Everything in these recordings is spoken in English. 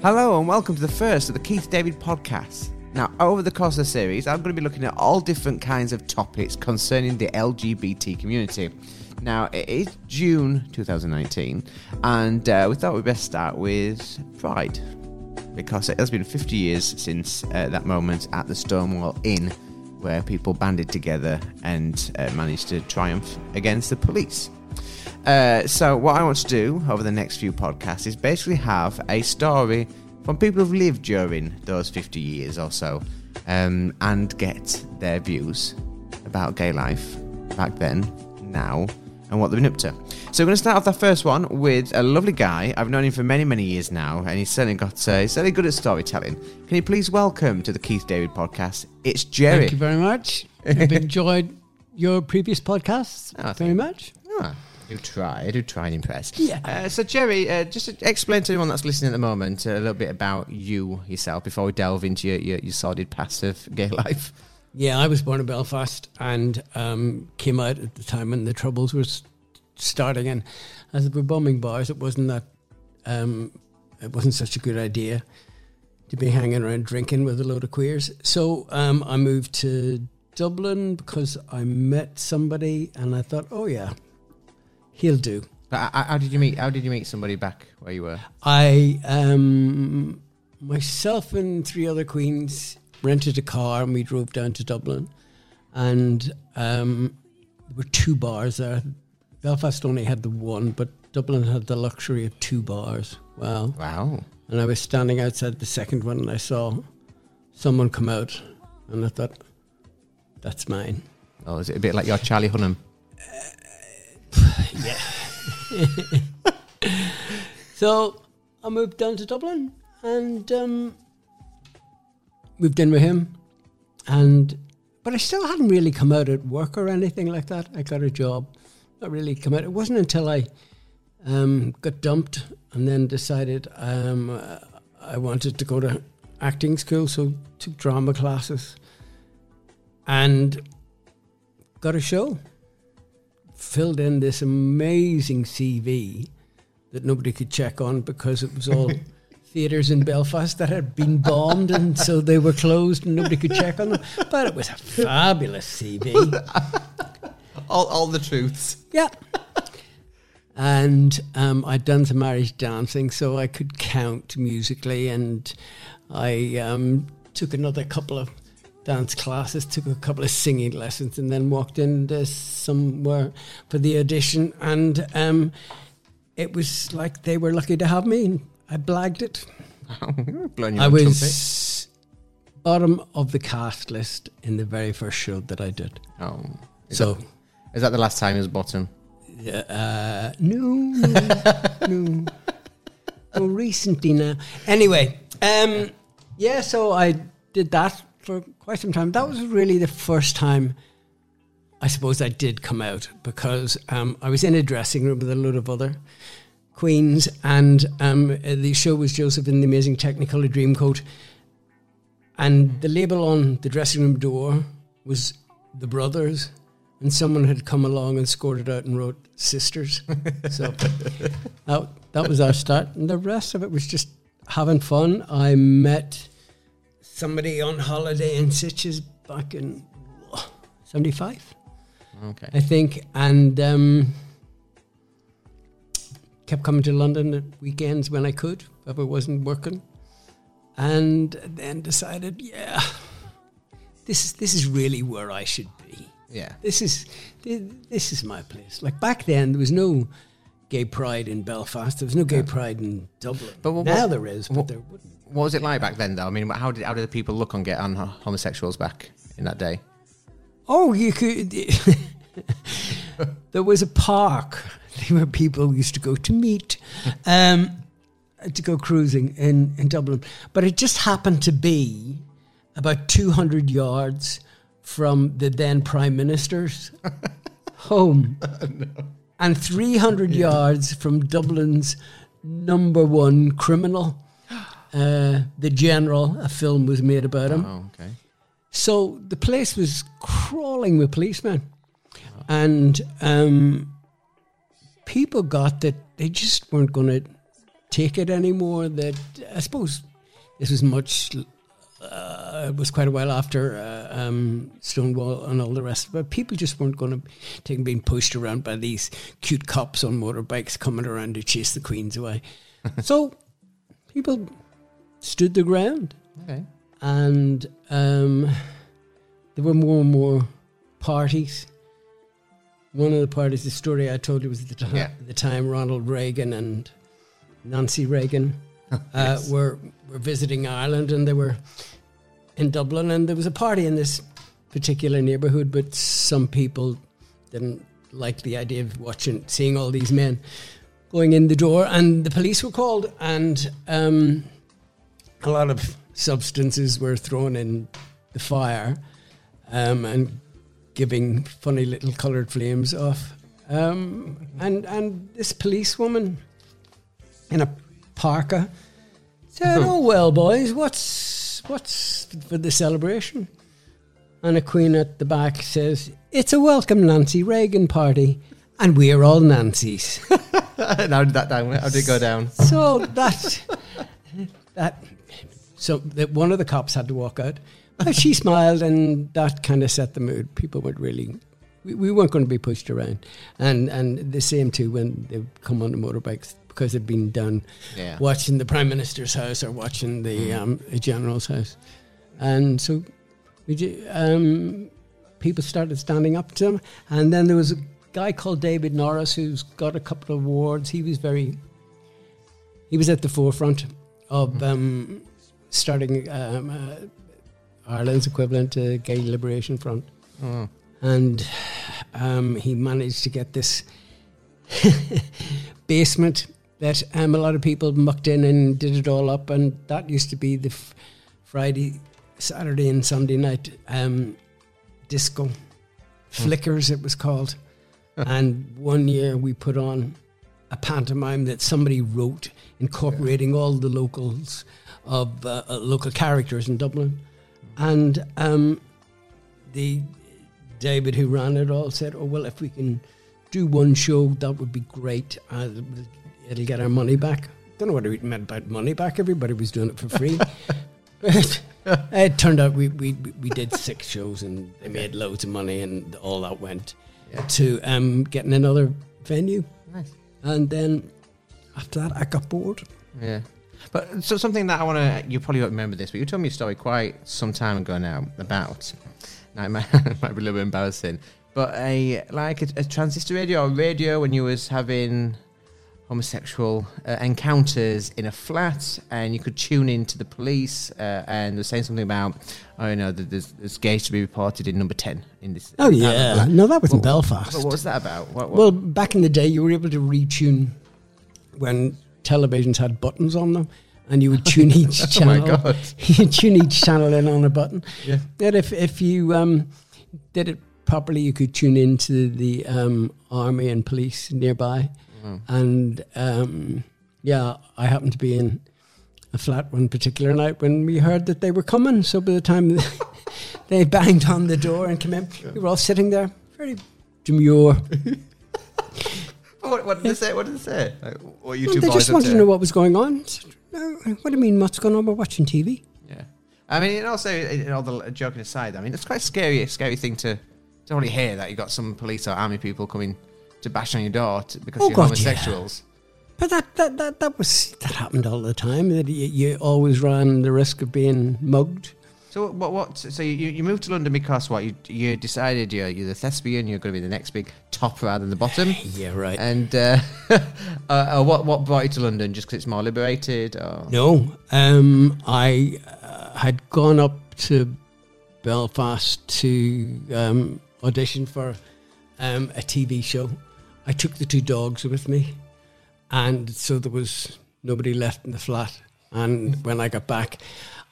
Hello and welcome to the first of the Keith David podcast. Now, over the course of the series, I'm going to be looking at all different kinds of topics concerning the LGBT community. Now, it is June 2019, and uh, we thought we'd best start with Pride, because it has been 50 years since uh, that moment at the Stonewall Inn, where people banded together and uh, managed to triumph against the police. Uh, so, what I want to do over the next few podcasts is basically have a story from people who've lived during those 50 years or so um, and get their views about gay life back then, now, and what they've been up to. So, we're going to start off the first one with a lovely guy. I've known him for many, many years now, and he's certainly got uh, he's certainly good at storytelling. Can you please welcome to the Keith David podcast? It's Jerry. Thank you very much. I've enjoyed your previous podcasts Oh, very much. Ah, Do try. Do try and impress. Yeah. Uh, so, Jerry, uh, just explain to anyone that's listening at the moment uh, a little bit about you yourself before we delve into your, your, your sordid past of gay life. Yeah, I was born in Belfast and um, came out at the time when the troubles were starting. And as they were bombing bars, it wasn't that um, it wasn't such a good idea to be hanging around drinking with a load of queers. So um, I moved to Dublin because I met somebody and I thought, oh yeah, he'll do. But uh, how did you meet? How did you meet somebody back where you were? I, um, myself and three other queens rented a car and we drove down to Dublin. And um, there were two bars there. Belfast only had the one, but Dublin had the luxury of two bars. Wow. Wow. And I was standing outside the second one and I saw someone come out and I thought, that's mine. Oh, is it a bit like your Charlie Hunnam? So I moved down to Dublin and um, moved in with him. And but I still hadn't really come out at work or anything like that. I got a job, not really come out. It wasn't until I um, got dumped and then decided um, uh, I wanted to go to acting school, so took drama classes and got a show. Filled in this amazing CV that nobody could check on because it was all theatres in Belfast that had been bombed and so they were closed and nobody could check on them. But it was a fabulous CV. All, all the truths. Yeah. And um, I'd done some marriage dancing, so I could count musically. And I um, took another couple of dance classes, took a couple of singing lessons, and then walked into somewhere for the audition. And um, it was like they were lucky to have me. I blagged it. I was bottom of the cast list in the very first show that I did. Oh. Is, So. that, is that the last time he was bottom? Uh, no, no, no, recently now. Anyway, um, yeah, so I did that for quite some time. That was really the first time I suppose I did come out because um, I was in a dressing room with a load of other queens, and um, the show was Joseph in the Amazing Technicolor Dreamcoat, and the label on the dressing room door was the brothers, and someone had come along and scored it out and wrote sisters. so that, that was our start, and the rest of it was just having fun. I met somebody on holiday in Sitges back in '75. Okay. I think, and um, kept coming to London at weekends when I could, if I wasn't working, and then decided, yeah, this is this is really where I should be. Yeah. This is thi- this is my place. Like back then, there was no gay pride in Belfast. There was no gay pride in Dublin. But what- now what- there is, but what- there wouldn't. What was it like back then, though? I mean, how did how did the people look on get on homosexuals back in that day? Oh, you could. there was a park where people used to go to meet, um, to go cruising in, in Dublin. But it just happened to be about 200 yards from the then Prime Minister's home. And 300 yards from Dublin's number one criminal, uh, The General. A film was made about him. Oh, okay. So the place was crawling with policemen. And um, people got that they just weren't going to take it anymore. That I suppose this was much. Uh, it was quite a while after uh, um, Stonewall and all the rest, but people just weren't going to take being pushed around by these cute cops on motorbikes coming around to chase the queens away. so people stood their ground, Okay. and um, there were more and more parties. One of the parties, the story I told you was at the, ti- Yeah. the time Ronald Reagan and Nancy Reagan uh, Yes. were were visiting Ireland, and they were in Dublin, and there was a party in this particular neighbourhood, but some people didn't like the idea of watching, seeing all these men going in the door, and the police were called, and um, a lot of substances were thrown in the fire, um, and giving funny little coloured flames off, um, and and this policewoman in a parka said, "Oh well, boys, what's what's for the celebration?" And a queen at the back says, "It's a welcome Nancy Reagan party, and we're all Nancy's." how did that down? How did it go down? so that that so that one of the cops had to walk out. But she smiled, and that kind of set the mood. People weren't really. We, we weren't going to be pushed around, and and the same too when they come on the motorbikes because they'd been done Yeah. watching the prime minister's house or watching the um, the general's house, and so um, people started standing up to him, and then there was a guy called David Norris who's got a couple of awards. He was very he was at the forefront of um, starting um, uh, Ireland's equivalent to Gay Liberation Front, Oh. and um, he managed to get this basement that um, a lot of people mucked in and did it all up, and that used to be the f- Friday, Saturday, and Sunday night um, disco Flikkers. It was called, and one year we put on a pantomime that somebody wrote, incorporating all the locals of uh, uh, local characters in Dublin, and um, the David who ran it all said, "Oh well, if we can do one show, that would be great. Uh, it'll get our money back." Don't know what he meant by money back. Everybody was doing it for free. but it turned out we, we we did six shows and they made loads of money and all that went Yeah. to um, getting another venue. Nice. And then after that, I got bored. Yeah. But so something that I want to, you probably won't remember this, but you told me a story quite some time ago now about. Now it might, might be a little bit embarrassing, but a like a, a transistor radio or radio when you was having homosexual uh, encounters in a flat, and you could tune in to the police, uh, and they're saying something about, oh, you know, that there's, there's gays to be reported in number ten in this. Oh yeah, no, that was in Belfast. What, what was that about? What, what, Well, back in the day, you were able to retune when televisions had buttons on them, and you would tune each oh my channel. god! you tune each channel in on a button. Yeah. That if if you um, did it properly, you could tune into the um, army and police nearby. Mm. And um, yeah, I happened to be in a flat one particular night when we heard that they were coming. So by the time they banged on the door and came in, we were all sitting there, very demure. What, what did they say? What did they say? Like, what you Well, two they just wanted to? know what was going on. Said, "No, What do you mean? What's going on? We're watching TV. Yeah, I mean, and also, you know, the joking aside, I mean, it's quite a scary, scary thing to to only hear that you got some police or army people coming to bash on your door to, because Oh, you're God, homosexuals. But that, that, that, that was that happened all the time. That you, you always ran the risk of being mugged. So what? What? So you, you moved to London because what? You you decided you're you're the thespian. You're going to be the next big top rather than the bottom. Yeah, right. And uh, uh, uh, what what brought you to London? Just because it's more liberated? Or? No, um, I uh, had gone up to Belfast to um, audition for um, a TV show. I took the two dogs with me, and so there was nobody left in the flat. And when I got back,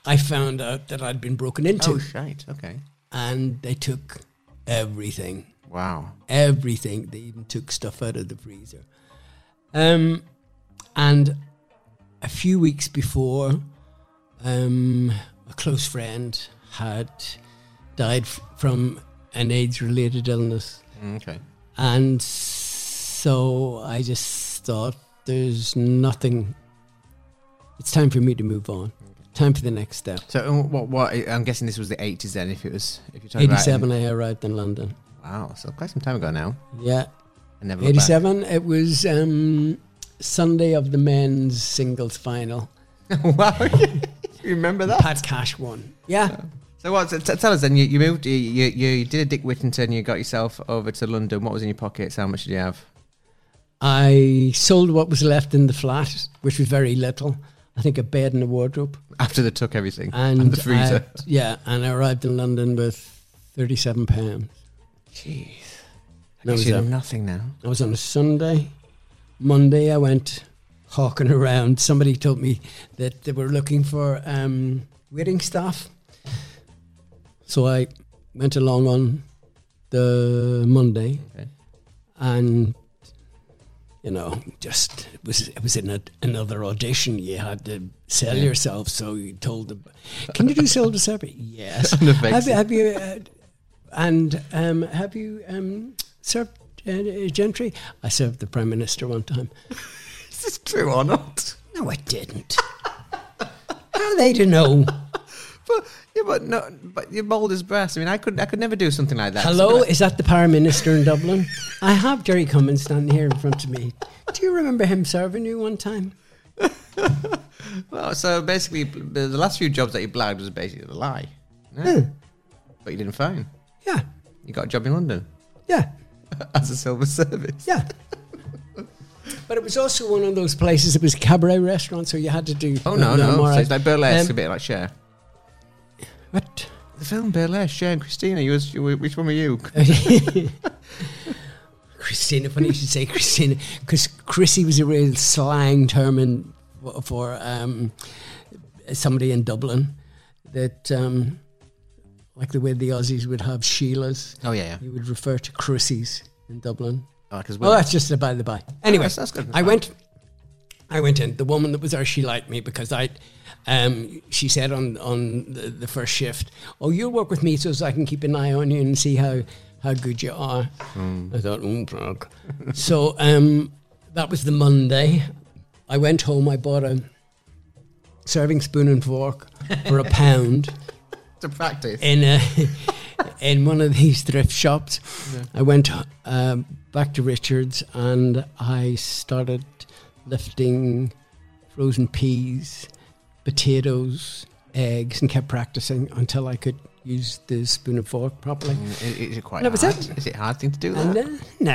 I found out that I'd been broken into, Oh, shite. Okay. and they took everything. Wow. everything. They even took stuff out of the freezer. Um, and a few weeks before, um, a close friend had died f- from an AIDS-related illness, Mm, Okay. and so I just thought there's nothing it's time for me to move on. Time for the next step. So uh, what? What? I'm guessing this was the 80s then. If it was, if you're talking about- 87, I arrived in London. Wow, so quite some time ago now. Yeah, I never. looked back. 87. It was um, Sunday of the men's singles final. wow, you remember that? Pat Cash won. Yeah. So what? So t- tell us then. You, you moved. You, you you did a Dick Whittington. You got yourself over to London. What was in your pockets? How much did you have? I sold what was left in the flat, which was very little. I think a bed and a wardrobe. After they took everything And, and, the freezer. I- yeah, and I arrived in London with 37 pounds. Jeez, That was you it. nothing now. I was on a Sunday. Monday, I went hawking around. Somebody told me that they were looking for um, waiting staff. So I went along on the Monday, Okay. and you know, just it was it was in a, another audition. You had to sell Yeah. yourself, so you told them, "Can you do silver service?" Yes. Have you have you uh, and um, have you um, served uh, gentry? I served the prime minister one time. Is this true or not? No, I didn't. How are they to know? But yeah, but no, but you're bold as brass. I mean, I could, I could never do something like that. Hello, is that the prime minister in Dublin? I have Jerry Cummins standing here in front of me. Do you remember him serving you one time? Well, so basically, the last few jobs that you blagged was basically a lie. No? But you didn't phone. Yeah, You got a job in London yeah, as a silver service. yeah. But it was also one of those places. It was cabaret restaurant, so you had to do. Oh no, no. all So it's like burlesque, Um, a bit like Cher. What? The film Burlesque, Cher and Christina. You was, you which one were you? Christina, funny you should say Christina, because Chrissy was a real slang term in, for um, somebody in Dublin that, um, like the way the Aussies would have Sheilas, Oh yeah, yeah. you would refer to Chrissies in Dublin. Oh, because Well, that's just a by the by. Anyway, that's- that's good. I went. I went in. The woman that was there, she liked me because I. Um, she said on on the, the first shift, "Oh, you'll work with me so as I can keep an eye on you and see how how good you are." I thought, "Oh, plug." so um, that was the Monday. I went home. I bought a serving spoon and fork for a pound to practice. in a, in one of these thrift shops. I went um, back to Richards and I started lifting frozen peas, potatoes, eggs, and kept practicing until I could use the spoon and fork properly. Mm, Is, is it quite That was hard? it. Is it a hard thing to do that? uh, nah,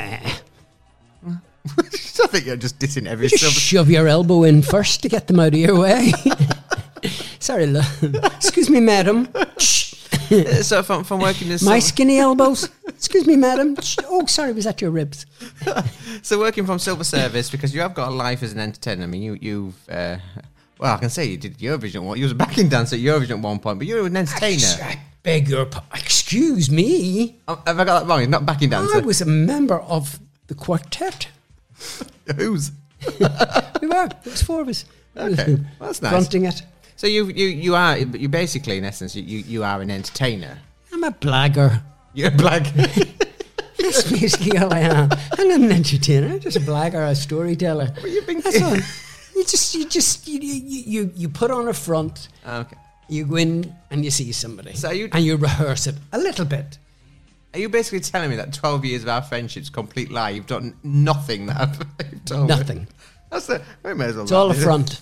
I think you're just dissing every just silver. shove your elbow in first to get them out of your way. Sorry, lo- excuse me, madam. so from, from working in My skinny elbows. Excuse me, madam. Oh, sorry, was that your ribs? so working from silver service because you have got a life as an entertainer. I mean, you you've uh, well, I can say you did Eurovision. What you was a backing dancer at Eurovision at one point, but you're an entertainer. I beg your pa- Excuse me. Oh, Have I got that wrong? You're not backing dancer. I was a member of the quartet. Who's? We were. There was four of us. Okay, well, that's nice. Fronting it. So you you you are you basically in essence you, you, are an entertainer. I'm a blagger. You're a blagger. That's basically all I am. I'm not an entertainer. I'm just a blagger, a storyteller. you've been- That's all. You just, you just, you, you, you, you put on a front. Ah, okay. You go in and you see somebody, So you- and you rehearse it a little bit. Are you basically telling me that 12 years of our friendship's complete lie? You've done nothing that I've told me? Nothing. That's the. We may as well. It's all a front.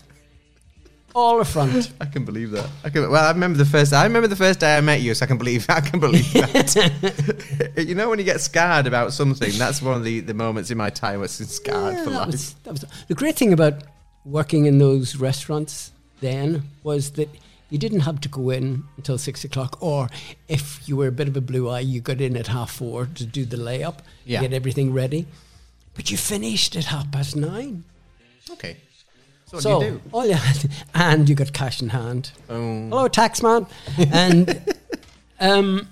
All a front. I can believe that. I can. Well, I remember the first. I remember the first day I met you, so I can believe. I can believe that. you know, when you get scarred about something, that's one of the, the moments in my time where it's scarred Yeah, for life. was, that was the great thing about working in those restaurants then was that you didn't have to go in until six o'clock, or if you were a bit of a blue eye, you got in at half four to do the layup, Yeah. get everything ready. But you finished at half past nine. Okay. So so you do? all you had, and you got cash in hand. Um, Hello, taxman, and um,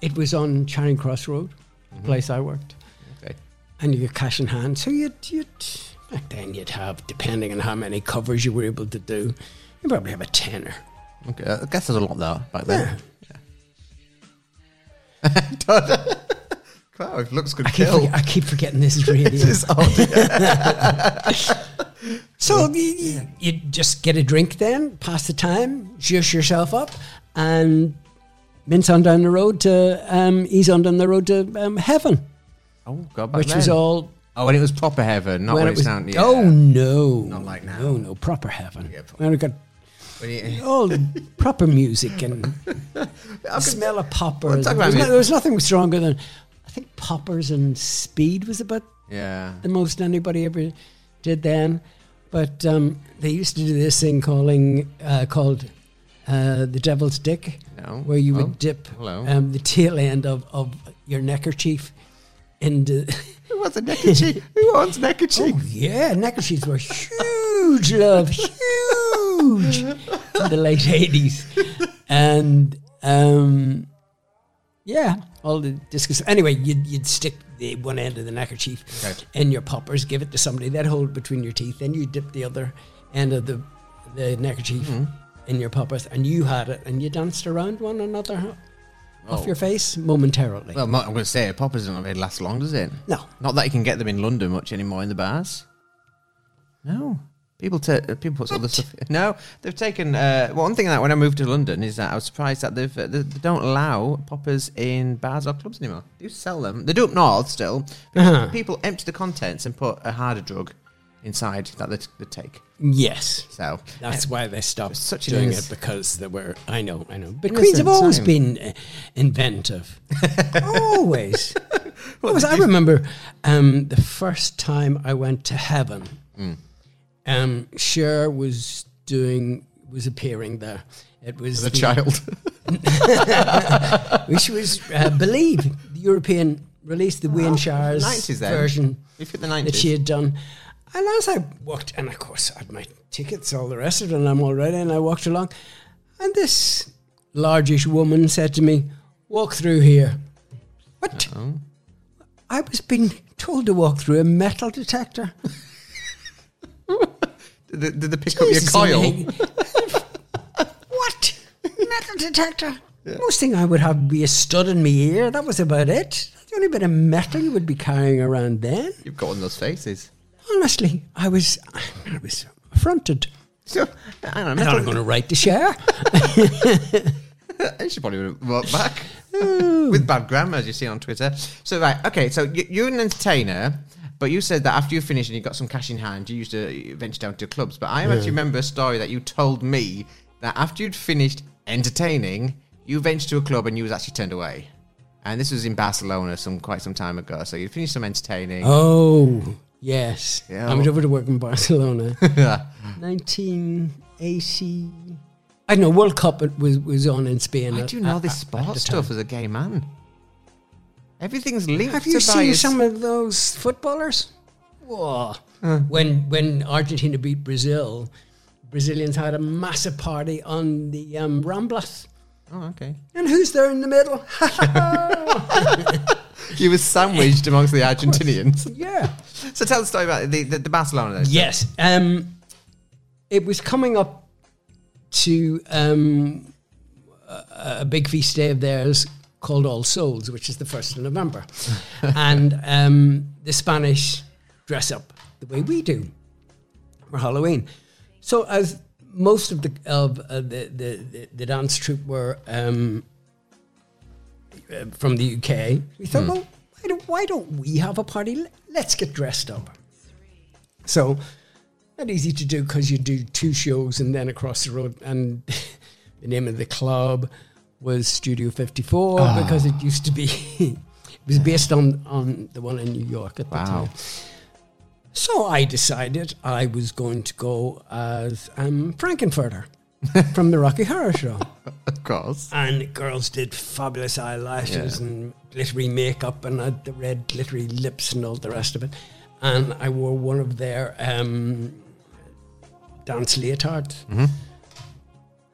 it was on Charing Cross Road, the place I worked okay. and you get cash in hand. So you'd, you'd back then you'd have, depending on how many covers you were able to do, you probably have a tenner. Okay. I guess there's a lot there back then. Yeah. wow, it looks good I keep, forget- I keep forgetting this is radio. This is odd. So you, you just get a drink then, pass the time, zhuzh yourself up, and mince on down the road to um, ease on down the road to um, heaven, Oh, God, which was all. Oh, and it was proper heaven, not when, when it was down. Yeah. Oh no, Not like now. No, no, proper heaven. Yeah, proper. When we got all the proper music and the smell of poppers. There was, no- there was nothing stronger than I think poppers and speed was about yeah. the most anybody ever did then. But um, they used to do this thing calling uh, called uh, the Devil's Dick, No. where you Oh, would dip um, the tail end of, of your neckerchief into. Who wants a neckerchief? Who wants neckerchief? oh yeah, neckerchiefs were huge, love, huge in the late eighties, and um, yeah, all the discus. Anyway, you'd, you'd stick the one end of the neckerchief Okay. in your poppers, give it to somebody, that'd hold it between your teeth, then you dip the other end of the the neckerchief Hmm. in your poppers, and you had it, and you danced around one another off Oh. your face momentarily. Well, I'm going to say, poppers don't really last long, does it? no, Not that you can get them in London much anymore in the bars. No. People ta- uh, people put other stuff. No, they've taken. Uh, one thing that when I moved to London is that I was surprised that they've uh, they, they don't allow poppers in bars or clubs anymore. They do sell them. They do up north still. Uh-huh. People empty the contents and put a harder drug inside that they, they take. yes. So That's why they stopped Such doing it because they were. I know, I know. But queens have always time. been uh, inventive. always. Always. I remember um, the first time I went to heaven. Mm. Um, Cher was doing was appearing there. It was as a the- child, which was uh, believe the European released the Wayne Shires 90s then. version if you're the that she had done. And as I walked, and of course I had my tickets, all the rest of it, and I'm all ready, and I walked along, and this largish woman said to me, "Walk through here." What? I was being told to walk through a metal detector. did, they- did they pick up your coil? What? Metal detector? Most thing I would have would be a stud in my ear. That was about it. That's the only bit of metal you would be carrying around then. You've got one of those faces. Honestly, I was, I was affronted. So, on, I thought I'm going to write to share. she probably would have walked back with bad grammar, as you see on Twitter. So, right, okay, so you're an entertainer, but you said that after you finished and you got some cash in hand, you used to venture down to clubs. But I actually remember a story that you told me that after you'd finished entertaining, you ventured to a club and you was actually turned away. And this was in Barcelona some quite some time ago. So you finished some entertaining. Oh, yes. Yeah. I went over to work in Barcelona. 1980. I know World Cup was was on in Spain. I do you know this at sport stuff as a gay man? Everything's linked Have you seen bias. some of those footballers? Whoa. When when Argentina beat Brazil, Brazilians had a massive party on the um, Ramblas. Oh, okay. And who's there in the middle? he was sandwiched amongst the Argentinians. yeah. So tell the story about the, the, the Barcelona. Then. Yes. Um, it was coming up to um, a, a big feast day of theirs called All Souls, which is the 1st of November. and um, the Spanish dress up the way we do for Halloween. So, as most of the of uh, the, the, the, dance troupe were um, uh, from the UK, we thought, well, why don't, why don't we have a party? Let- Let's get dressed up. So, not easy to do because you do two shows and then across the road. And the name of the club was Studio 54 Ah. because it used to be, it was based on, on the one in New York at the Wow. time. So I decided I was going to go as um, Frank-N-Furter from the Rocky Horror Show. Of course. And the girls did fabulous eyelashes Yeah. and glittery makeup and had the red glittery lips and all the rest of it. And I wore one of their um, dance leotards Mm-hmm.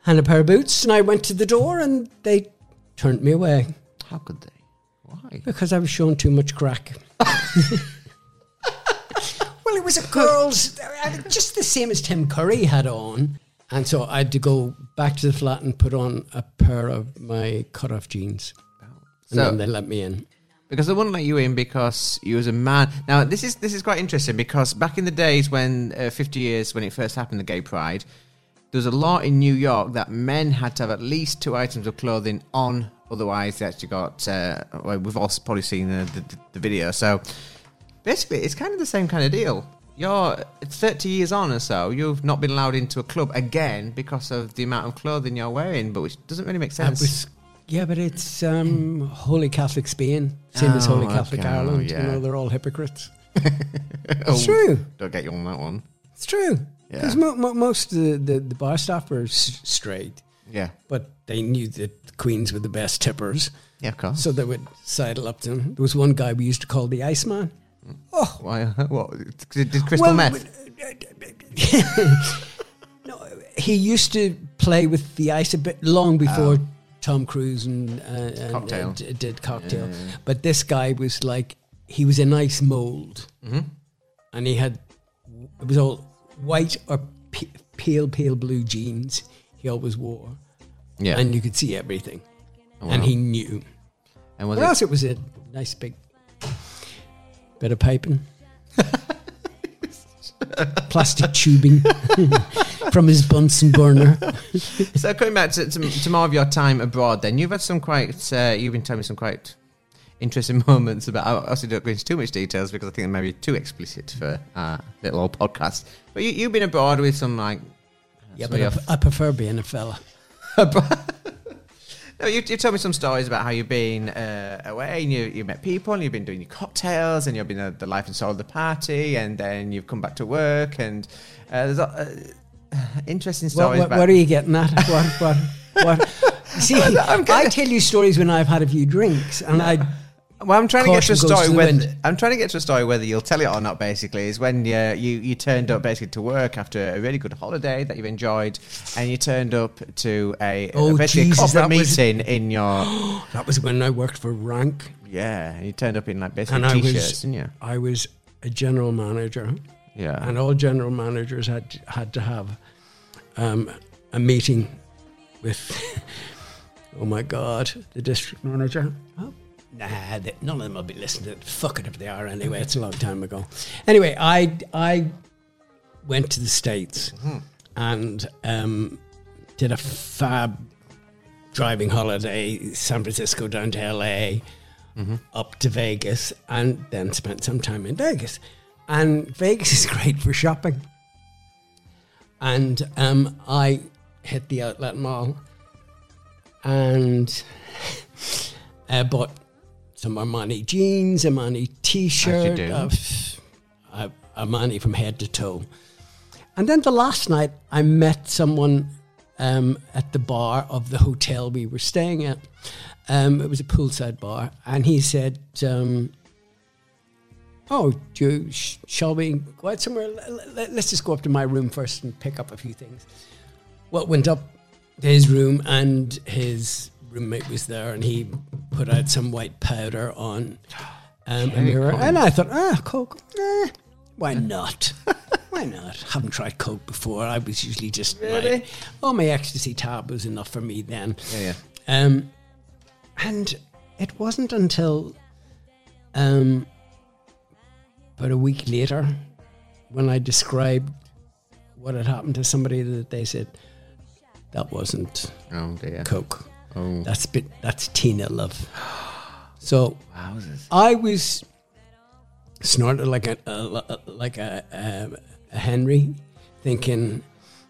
And a pair of boots. And I went to the door and they turned me away How could they? Why? because I was showing too much crack. well, it was a girl's, uh, just the same as Tim Curry had on. And so I had to go back to the flat and put on a pair of my cut off jeans. And So- then they let me in. because they wouldn't let you in because you was a man. Now this is this is quite interesting because back in the days when uh, 50 years when it first happened, the Gay Pride, there was a law in New York that men had to have at least two items of clothing on, otherwise they actually got. Uh, well, we've all probably seen the, the, the video. So basically, it's kind of the same kind of deal. You're 30 years on or so, you've not been allowed into a club again because of the amount of clothing you're wearing, but which doesn't really make sense. was, yeah, but it's um, Holy Catholic Spain, same as Holy Oh, Catholic okay, Ireland. yeah. You know, they're all hypocrites. Oh, It's true. Don't get you on that one. It's true. Yeah. Because mo- mo- most of the, the, the bar staff were s- straight, Yeah. but they knew that the queens were the best tippers, Yeah, of course. so they would sidle up to them. There was one guy we used to call the Iceman. Oh, Why? What? Did, did crystal meth? no, he used to play with the ice a bit long before Tom Cruise and, uh, and Cocktail. uh, d- did cocktail. But this guy was like he was a ice mold, and he had it was all white or p- pale pale blue jeans. He always wore, Yeah. and you could see everything, Oh, and he knew. And was it? else it was a nice big bit of piping. Plastic tubing from his Bunsen burner. So coming back to, to, to more of your time abroad, then you've had some quite. Uh, you've been telling me some quite interesting moments about. I obviously don't go into too much details because I think they may be too explicit for our little old podcast. But you, you've been abroad with some like. Yeah, but I, I prefer being a fella. No, you, you told me some stories about how you've been uh, away and you, you met people and you've been doing your cocktails and you've been the, the life and soul of the party and then you've come back to work and uh, there's uh, interesting What, stories what, about. what are you getting at? What? What? what? See, I tell you stories when I've had a few drinks, and I well, I'm trying to get to a story to the whether. I'm trying to get to a story whether you'll tell it or not. Basically, is when you, you you turned up basically to work after a really good holiday that you've enjoyed, and you turned up to a, Oh, basically Jesus, a corporate that was- meeting in your that was when I worked for Rank, yeah, and you turned up in like basically and I t-shirts, was didn't you? I was a general manager. Yeah, and all general managers had had to have um, a meeting with. oh my God, the district manager. Oh, nah, they, none of them will be listening to. Fuck it if they are anyway. It's a long time ago. Anyway, I I went to the states and um, did a fab driving holiday, San Francisco down to LA, up to Vegas, and then spent some time in Vegas. And Vegas is great for shopping. And um, I hit the outlet mall and uh, bought some Armani jeans, Armani t-shirt, uh, uh, Armani from head to toe. And then the last night, I met someone um, at the bar of the hotel we were staying at. Um, it was a poolside bar, and he said, um, "Oh, do you, sh- shall we go out somewhere? L- l- Let's just go up to my room first and pick up a few things." Well, went up to his room, and his roommate was there, and he put out some white powder on um, a mirror, and I thought, "Ah, Coke, eh, why not?" Why not? Haven't tried Coke before. I was usually just Really? my, oh, my ecstasy tab was enough for me then. yeah, yeah. Um, and it wasn't until um, about a week later when I described what had happened to somebody that they said that wasn't Oh dear. Coke. Oh, That's bit that's Tina Love. So wowzers. I was snorted like a, a like a, a, a Henry, thinking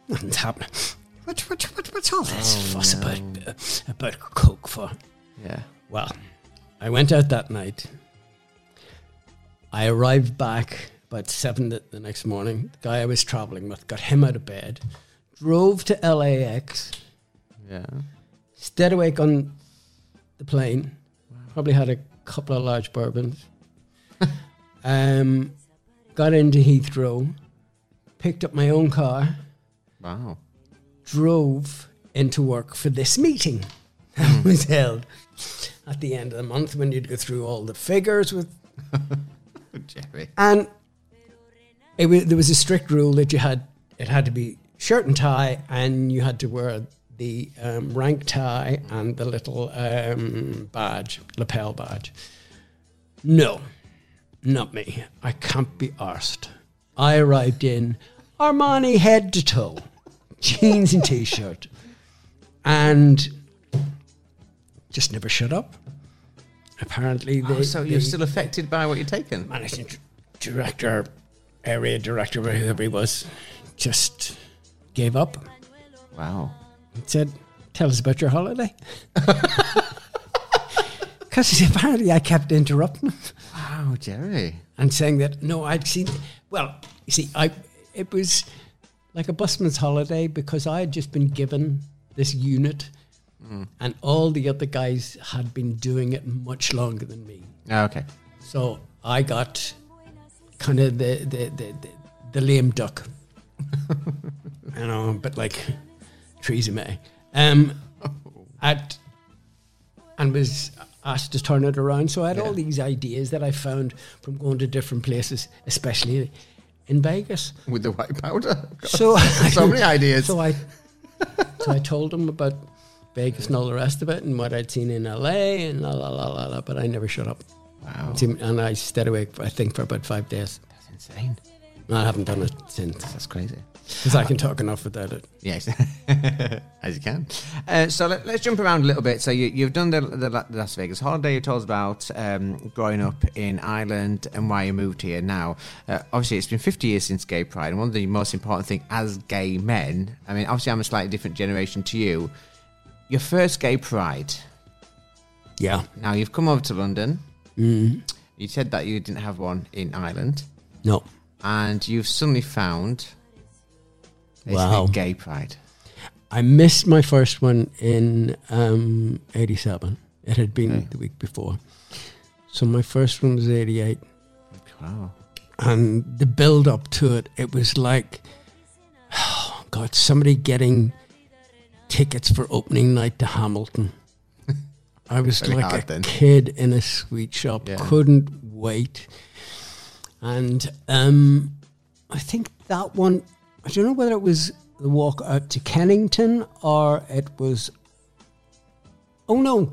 nothing's happening. What, what, what, what's all this fuss about uh, about Coke for? Yeah. Well, I went out that night. I arrived back about seven the, the next morning. The guy I was traveling with got him out of bed, drove to LAX, Yeah. Stayed awake on the plane, probably had a couple of large bourbons, um, got into Heathrow, picked up my own car, Wow. drove into work for this meeting that was held at the end of the month when you'd go through all the figures with Jerry. and it was, there was a strict rule that you had it had to be shirt and tie and you had to wear the um, rank tie and the little um, badge lapel badge No, not me. I can't be arsed. I arrived in Armani head to toe, jeans and t shirt, and just never shut up. Apparently, they, Oh, so you're still affected by what you're taking? managing director, area director, whoever he was, just gave up. Wow. He said, Tell us about your holiday. Because apparently I kept interrupting him Wow, Jerry. and saying that, no, I'd seen, well, you see, I it was like a busman's holiday because I had just been given this unit mm. and all the other guys had been doing it much longer than me. Oh, okay. So I got kind of the the, the, the, the lame duck. you know, but like Theresa May. Um, at, and was asked to turn it around. So I had all these ideas that I found from going to different places, especially in Vegas. With the white powder. So so many ideas. So I, so I told him about Vegas and all the rest of it, and what I'd seen in LA, and la la la la la. But I never shut up. wow. And I stayed awake, I think, for about five days. That's insane. I haven't done it since That's crazy. because I can talk enough without it. Yes, as you can. Uh, so let, us jump around a little bit. So you, you've done the, the Las Vegas holiday. You told us about um, growing up in Ireland and why you moved here. Now, uh, obviously, it's been 50 years since Gay Pride, and one of the most important things as gay men. I mean, obviously, I'm a slightly different generation to you. Your first Gay Pride. Yeah. Now you've come over to London. Mm. You said that you didn't have one in Ireland, No. And you've suddenly found. Wow. Gay Pride. I missed my first one in um, 87. It had been Okay. the week before. So my first one was 88. Wow. And the build up to it, it was like, oh God, somebody getting tickets for opening night to Hamilton. I was Very like a then. kid in a sweet shop, Yeah. couldn't wait. And um, I think that one, I don't know whether it was the walk out to Kennington or it was, oh no,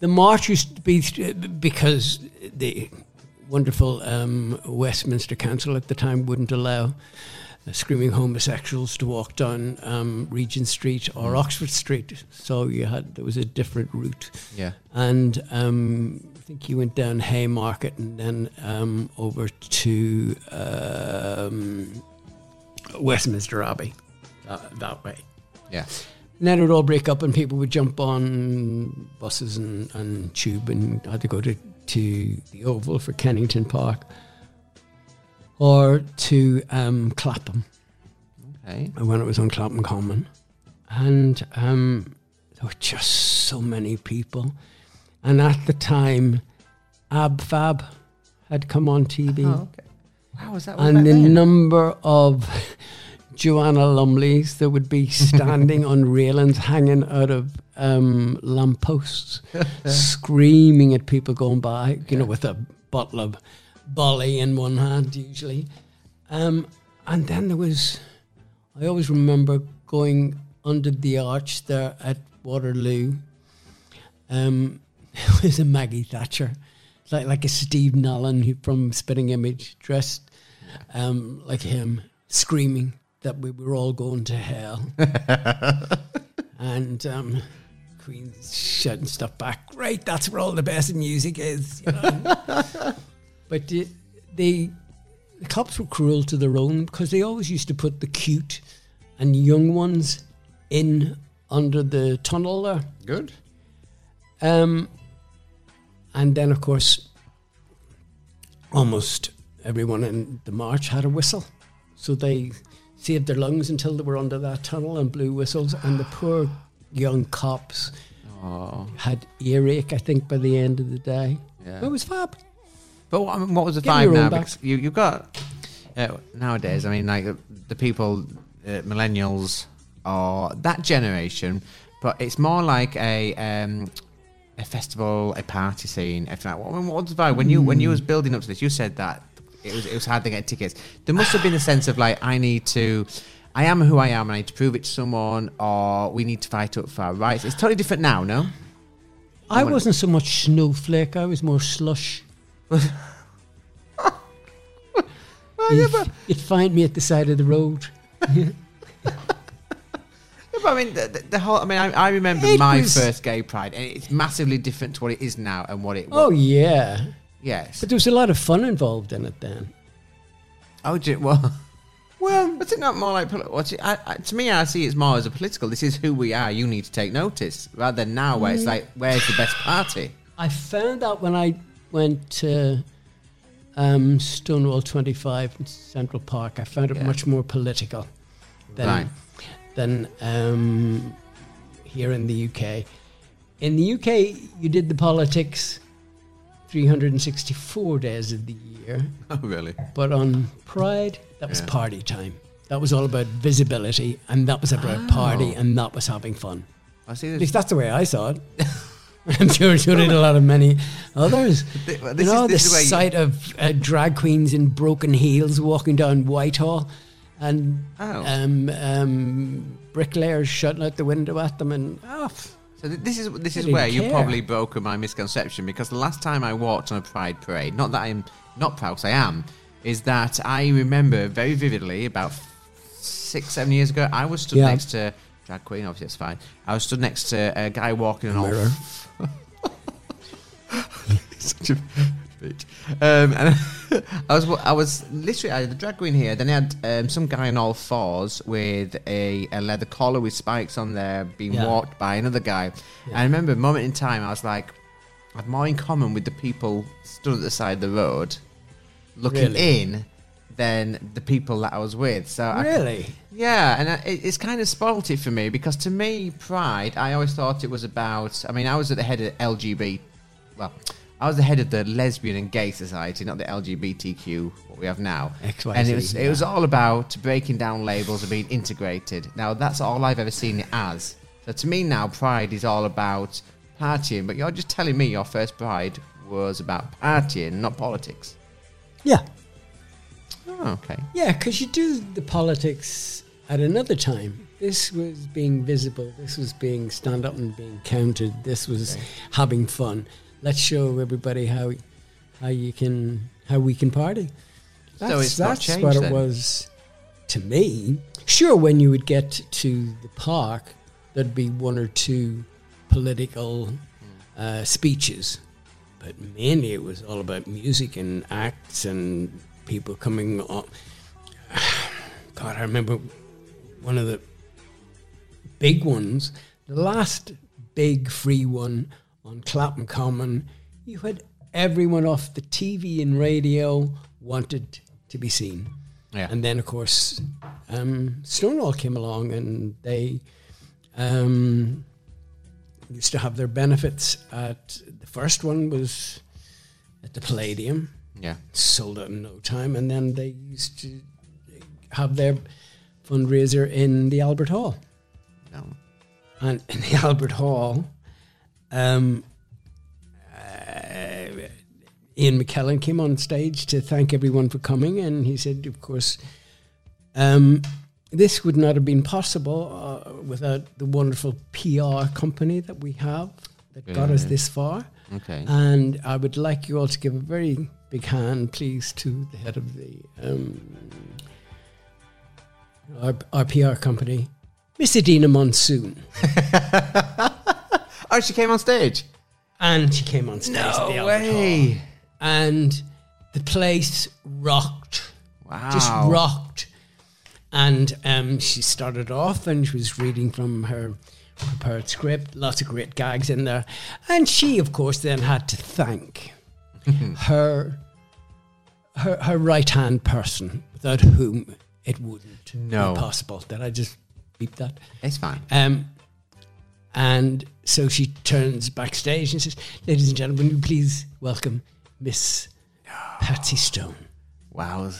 the march used to be because the wonderful um, Westminster Council at the time wouldn't allow uh, screaming homosexuals to walk down um, Regent Street or Oxford Street. So you had there was a different route, Yeah. and um, think you went down Haymarket and then um, over to um, Westminster Abbey that, that way. Yeah. And then it would all break up, and people would jump on buses and, and tube, and had to go to, to the Oval for Kennington Park or to um, Clapham Okay. And when it was on Clapham Common. And um, there were just so many people. And at the time, Ab Fab had come on TV Oh, okay. Wow, was that and the then? number of Joanna Lumleys that would be standing on railings hanging out of um, lampposts, screaming at people going by, you know, with a bottle of bolly in one hand usually. Um, and then there was, I always remember going under the arch there at Waterloo. Um, it was a Maggie Thatcher, like like a Steve Nallon from Spitting Image, dressed um, like him, screaming that we were all going to hell, and um, Queen shouting stuff back. Great, that's where all the best music is. You know? but the, the the cops were cruel to their own because they always used to put the cute and young ones in under the tunnel there. Good. Um, and then, of course, almost everyone in the march had a whistle. So they saved their lungs until they were under that tunnel and blew whistles. And the poor young cops Oh, had earache, I think, by the end of the day. yeah. It was fab. But what, I mean, what was the Give vibe now? back. You, you've got uh, nowadays. I mean, like the, the people, uh, millennials, are that generation, but it's more like a um, a festival, a party scene. If that, what, what was when you when you was hmm. building up to this? You said that it was it was hard to get tickets. There must have been a sense of like I need to. I am who I am, and I need to prove it to someone, or we need to fight up for our rights. It's totally different now, no? I wasn't so much snowflake, I was more slush. Well, yeah, but, you'd find me at the side of the road. but I mean, the, the, whole. I mean, I, I remember It my was- first gay pride, and it's massively different to what it is now and what it was. Oh yeah, Yes. but there was a lot of fun involved in it then. Oh, do you- well. Well, was it not more like poli- what's it, I, I, to me? I see it's more as a political. This is who we are. You need to take notice, rather than now where Mm. it's like, where's the best party? I found out when I went to um, Stonewall 25 in Central Park, I found it Yeah. much more political than, Right. Than um, here in the UK. In the UK, you did the politics 364 days of the year, Oh, really? but on Pride, that was Yeah. party time. That was all about visibility, and that was about party, Oh. and that was having fun. I see. At least that's the way I saw it. I'm sure so did a lot of many others. Th- well, you know, is- this the sight of uh, drag queens in broken heels walking down Whitehall and Oh. um, um, bricklayers shutting out the window at them and oh, So th- this is this is where you care. probably broken my misconception because the last time I walked on a pride parade, not that I'm not proud, I am, is that I remember very vividly about six seven years ago. I was stood Yeah. next to drag queen, obviously it's fine. I was stood next to a guy walking an old. Mirror. Bitch. Um, and I was I was literally I had the drag queen here. Then I had um, some guy on all fours with a, a leather collar with spikes on there, being Yeah. walked by another guy. And I remember a moment in time I was like, I have more in common with the people stood at the side of the road, looking Really? in, than the people that I was with. So I, really? yeah, and I- it, it's kind of spoilt it for me because to me, Pride, I always thought it was about. I mean, I was at the head of LGBT. Well, I was the head of the lesbian and gay society, not the LGBTQ what we have now. XYZ, and it was it was all about breaking down labels and being integrated. Now that's all I've ever seen it as. So to me now, Pride is all about partying. But you're just telling me your first Pride was about partying, not politics. Yeah. Oh, okay. Yeah, because you do the politics at another time. This was being visible. This was being stand up and being counted. This was having fun. Let's show everybody how how you can how we can party. So That's, it's not that's changed what then? it was to me. Sure, when you would get to the park, there'd be one or two political uh, speeches, but mainly it was all about music and acts and people coming on. God, I remember one of the big ones, the last big free one on Clapham Common. You had everyone off the TV and radio wanted to be seen. Yeah. And then, of course, um, Stonewall came along and they um, used to have their benefits at the first one was at the Palladium, Yeah. sold out in no time, and then they used to have their fundraiser in the Albert Hall. No. And in the Albert Hall, um, uh, Ian McKellen came on stage to thank everyone for coming, and he said, of course, um, this would not have been possible uh, without the wonderful PR company that we have that got us this far. Okay. And I would like you all to give a very big hand, please, to the head of the um, our, our PR company, Miss Edina Monsoon. oh, she came on stage. And she came on stage at the Albert Hall. And the place rocked. Wow. Just rocked. And um, she started off and she was reading from her prepared script, lots of great gags in there. And she, of course, then had to thank her her, her right hand person, without whom it wouldn't No. be possible. Did I just beep that? It's fine. Um, and so she turns backstage and says, Ladies and gentlemen, will you please welcome Miss Patsy Stone. Wow.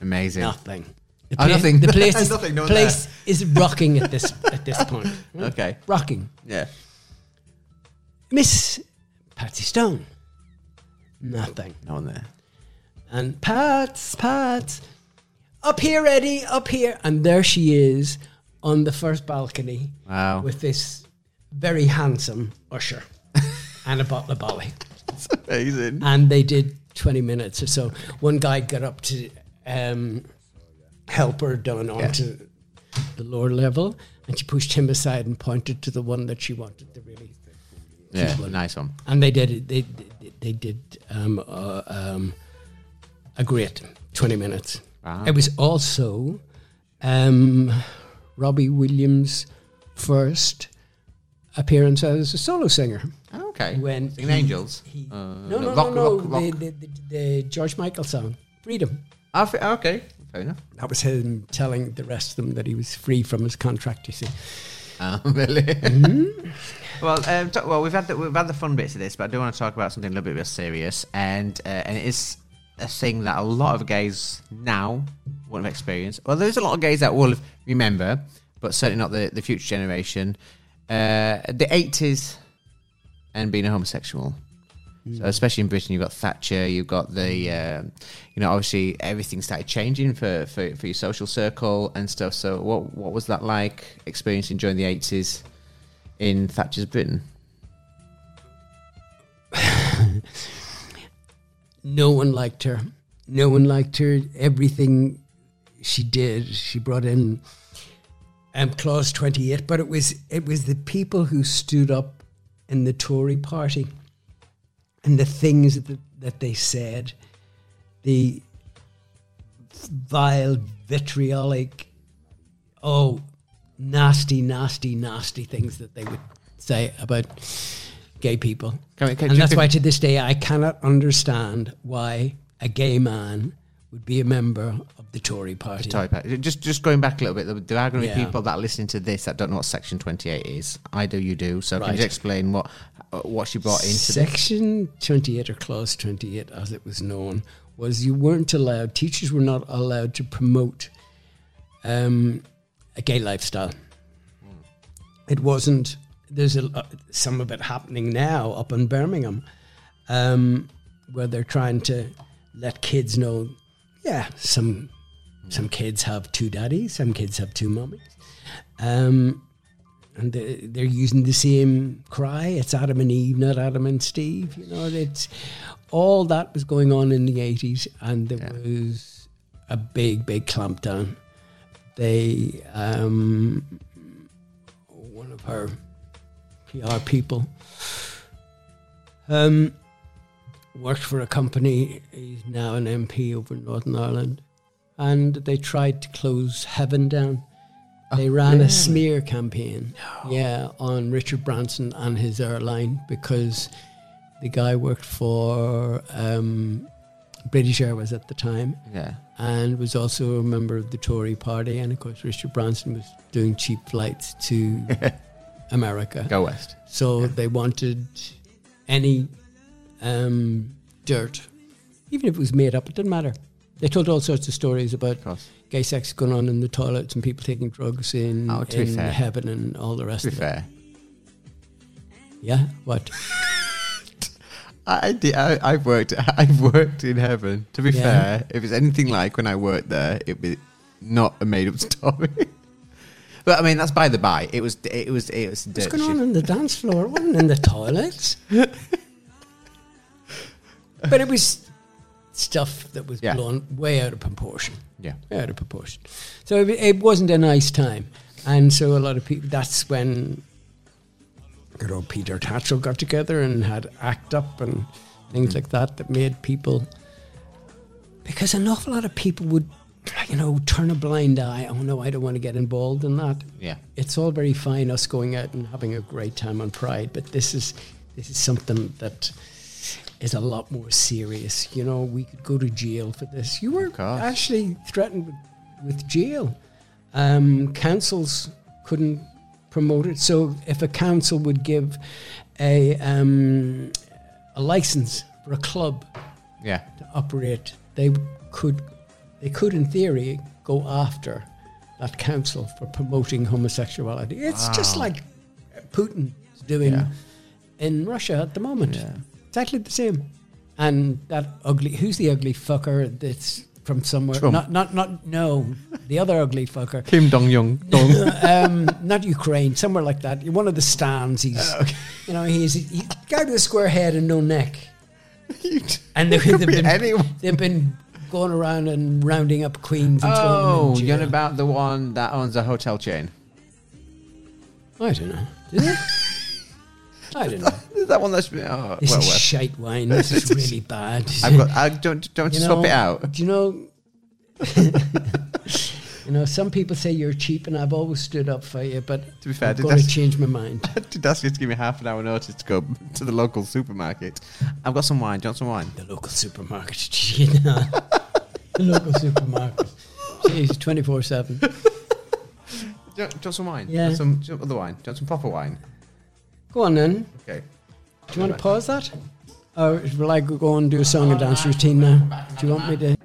Amazing. Nothing. The Oh, nothing. The place, is, Nothing, no place is rocking at this at this point. Okay. Rocking. Yeah. Miss Patsy Stone. Nothing. No one there. And Pats, Pats, up here, Eddie, up here. And there she is on the first balcony Wow. with this very handsome usher and a bottle of bolly. That's amazing. and they did 20 minutes or so. One guy got up to um, help her down onto the lower level, and she pushed him aside and pointed to the one that she wanted to really. Yeah, People. nice one. And they did it. They they, they did um, uh, um, a great 20 minutes. Wow. It was also um, Robbie Williams' first appearance as a solo singer. Oh, okay. When Singing he- Angels. he- Uh, no, no, rock- no, no, rock- rock. The, the, the, George Michael song, Freedom. Ah, f- okay, fair enough. That was him telling the rest of them that he was free from his contract, you see. Ah, really? Mm-hmm. well, um, t- well, we've had the, we've had the fun bits of this, but I do want to talk about something a little bit more serious, and uh, and it is a thing that a lot of gays now won't have experienced. Well, there's a lot of gays that will remember, but certainly not the the future generation. Uh, the 80s and being a homosexual. So especially in Britain, you've got Thatcher, you've got the, uh, you know, obviously everything started changing for, for, for your social circle and stuff. So what what was that like experiencing during the eighties in Thatcher's Britain? No one liked her. No one liked her. Everything she did, she brought in um, clause twenty eight. But it was it was the people who stood up in the Tory party and the things that, that they said, the vile, vitriolic, oh, nasty, nasty, nasty things that they would say about gay people. Can we- can- and that's why to this day I cannot understand why a gay man would be a member of the Tory party. Sorry, Pat. Just just going back a little bit, there- are going to be Yeah. people that are listening to this that don't know what Section Twenty Eight is. I do, you do. So can you explain what what she brought into this? Section 28 or Clause 28, as it was known, was you weren't allowed, teachers were not allowed to promote um, a gay lifestyle. It wasn't, there's a, uh, some of it happening now up in Birmingham um, where they're trying to let kids know, yeah, some, some kids have two daddies, some kids have two mummies. Um, and they- they're using the same cry. It's Adam and Eve, not Adam and Steve. You know, it's all that was going on in the eighties, and there was a big, big clampdown. They, um, one of her PR people, um, worked for a company. He's now an MP over in Northern Ireland, and they tried to close Heaven down. They ran really? a smear campaign, yeah, on Richard Branson and his airline because the guy worked for um, British Airways at the time Yeah. and was also a member of the Tory party. And of course, Richard Branson was doing cheap flights to America. Go West. So they wanted any um, dirt, even if it was made up, it didn't matter. They told all sorts of stories about Of gay sex going on in the toilets and people taking drugs in, Oh, in heaven and all the rest To be of it. fair, Yeah, what? I, I, I've worked. I've worked in heaven. To be Yeah. fair, if it's anything like when I worked there, it was not a made-up story. but I mean, that's by the by. It was. It was. It was. What's going on in the dance floor? It wasn't in the toilets. But it was stuff that was Yeah. blown way out of proportion. Yeah. Way out of proportion. So it, it wasn't a nice time. And so a lot of people, that's when good old Peter Tatchell got together and had ACT UP and things mm. like that that made people, because an awful lot of people would, you know, turn a blind eye. Oh no, I don't want to get involved in that Yeah. it's all very fine us going out and having a great time on Pride, but this is this is something that is a lot more serious. You know, we could go to jail for this. You were actually threatened with, with jail. Um, councils couldn't promote it, so if a council would give a um, a license for a club Yeah. to operate, they could, they could in theory go after that council for promoting homosexuality. It's just Wow. like Putin's doing Yeah. in Russia at the moment. Yeah. Exactly the same. And that ugly, who's the ugly fucker that's from somewhere? Trump. Not, not, not, no, the other ugly fucker. Kim Dong Young. Dong. um, not Ukraine, somewhere like that. One of the stands. He's, you know, he's he guy with a square head and no neck. and they, they've, be been anyone. they've been going around and rounding up queens and Oh, you're about the one that owns a hotel chain. I don't know. I don't know. Is that one that's been? Oh, This well, is well. shite wine. This is really bad. I've got. I don't. Don't You swap know, it out. Do you know? you know, some people say you're cheap, and I've always stood up for you. But To be fair, I'm did going to change my mind. I did ask you to give me half an hour notice to go to the local supermarket. I've got some wine. Do you want some wine? The local supermarket. You know, the local supermarket. Jeez, twenty four seven. Do you, do you want some wine? Do you Yeah. want some, do you want other wine? Do you want some proper wine? Go on then. Okay. Do you want to pause that? Or will I go and do a song and dance routine now? Do you want me to?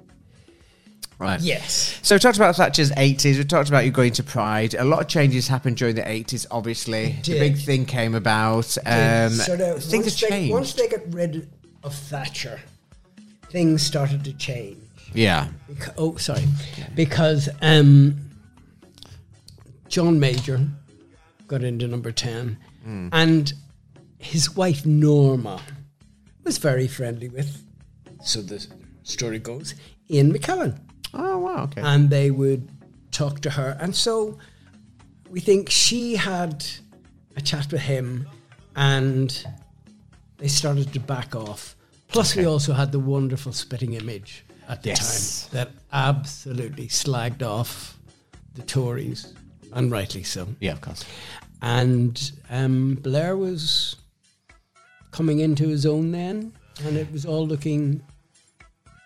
Right. Yes. So we talked about Thatcher's 80s. We talked about you going to Pride. A lot of changes happened during the 80s, obviously. The big thing came about. Um, sort of, things once, have they, changed. once they got rid of Thatcher, things started to change. yeah. Beca- oh, sorry. Because um, John Major got into number 10, Hmm. and his wife Norma was very friendly with, so the story goes, Ian McKellen. Oh, wow. Okay. And they would talk to her. And so we think she had a chat with him, and they started to back off. Plus, we also had the wonderful spitting image at the Yes. time that absolutely slagged off the Tories, and rightly so. yeah, of course. And um, Blair was coming into his own then, and it was all looking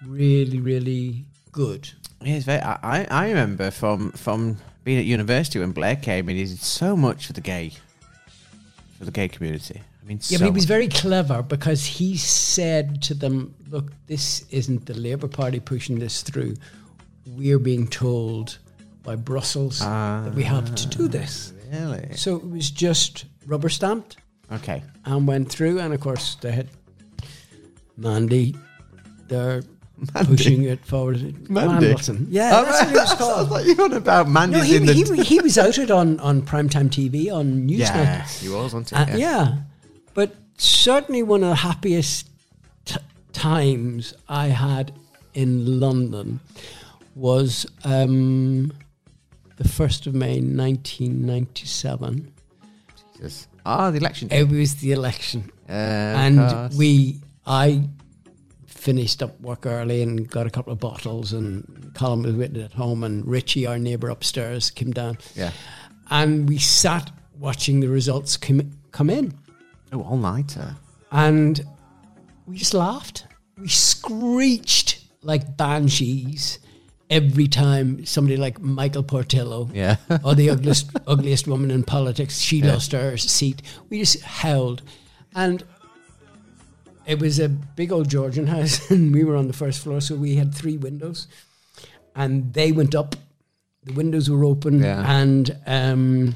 really, really good. Yeah, very, I, I remember from, from being at university when Blair came in, he did so much for the gay, for the gay community. I mean, Yeah, so but he was very clever because he said to them, "Look, this isn't the Labour Party pushing this through. We're being told by Brussels that we have to do this." Really? So it was just rubber stamped Okay. and went through, and of course they had Mandy. They're pushing it forward. Mandy? Yeah, Oh, that's what he was I called. thought you were on about Mandy. No, he, in the. he, he was outed on, on primetime TV on Newsnight. yeah, he was, wasn't he? Uh, yeah. but certainly one of the happiest t- times I had in London was um, the 1st of May 1997. Jesus. Ah, the election. It was the election. Uh, and we, I finished up work early and got a couple of bottles, and Colin was with it at home, and Richie, our neighbour upstairs, came down. Yeah. And we sat watching the results come, come in. Oh, all nighter. and we just laughed. We screeched like banshees every time somebody like Michael Portillo Yeah. or the ugliest, ugliest woman in politics, she Yeah. lost her seat. We just howled. And it was a big old Georgian house, and we were on the first floor, so we had three windows. And they went up, the windows were open, Yeah. and um,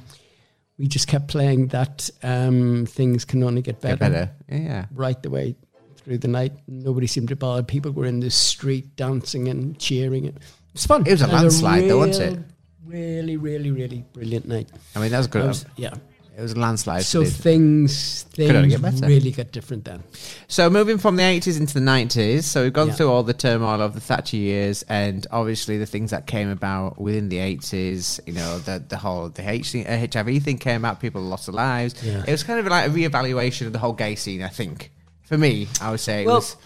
we just kept playing that um, things can only get better Get better. Yeah, right the way through the night. Nobody seemed to bother. People were in the street dancing and cheering. It was fun. It was a landslide though, wasn't it? Really, really, really brilliant night. I mean, that was good. I was- yeah. it was a landslide. So did. things only things get better. really got different then. So moving from the 80s into the 90s, so we've gone Yeah. through all the turmoil of the Thatcher years and obviously the things that came about within the 80s, you know, the the whole the H- uh, HIV thing came out, people lost their lives. Yeah. It was kind of like a reevaluation of the whole gay scene, I think. For me, I would say it Well, was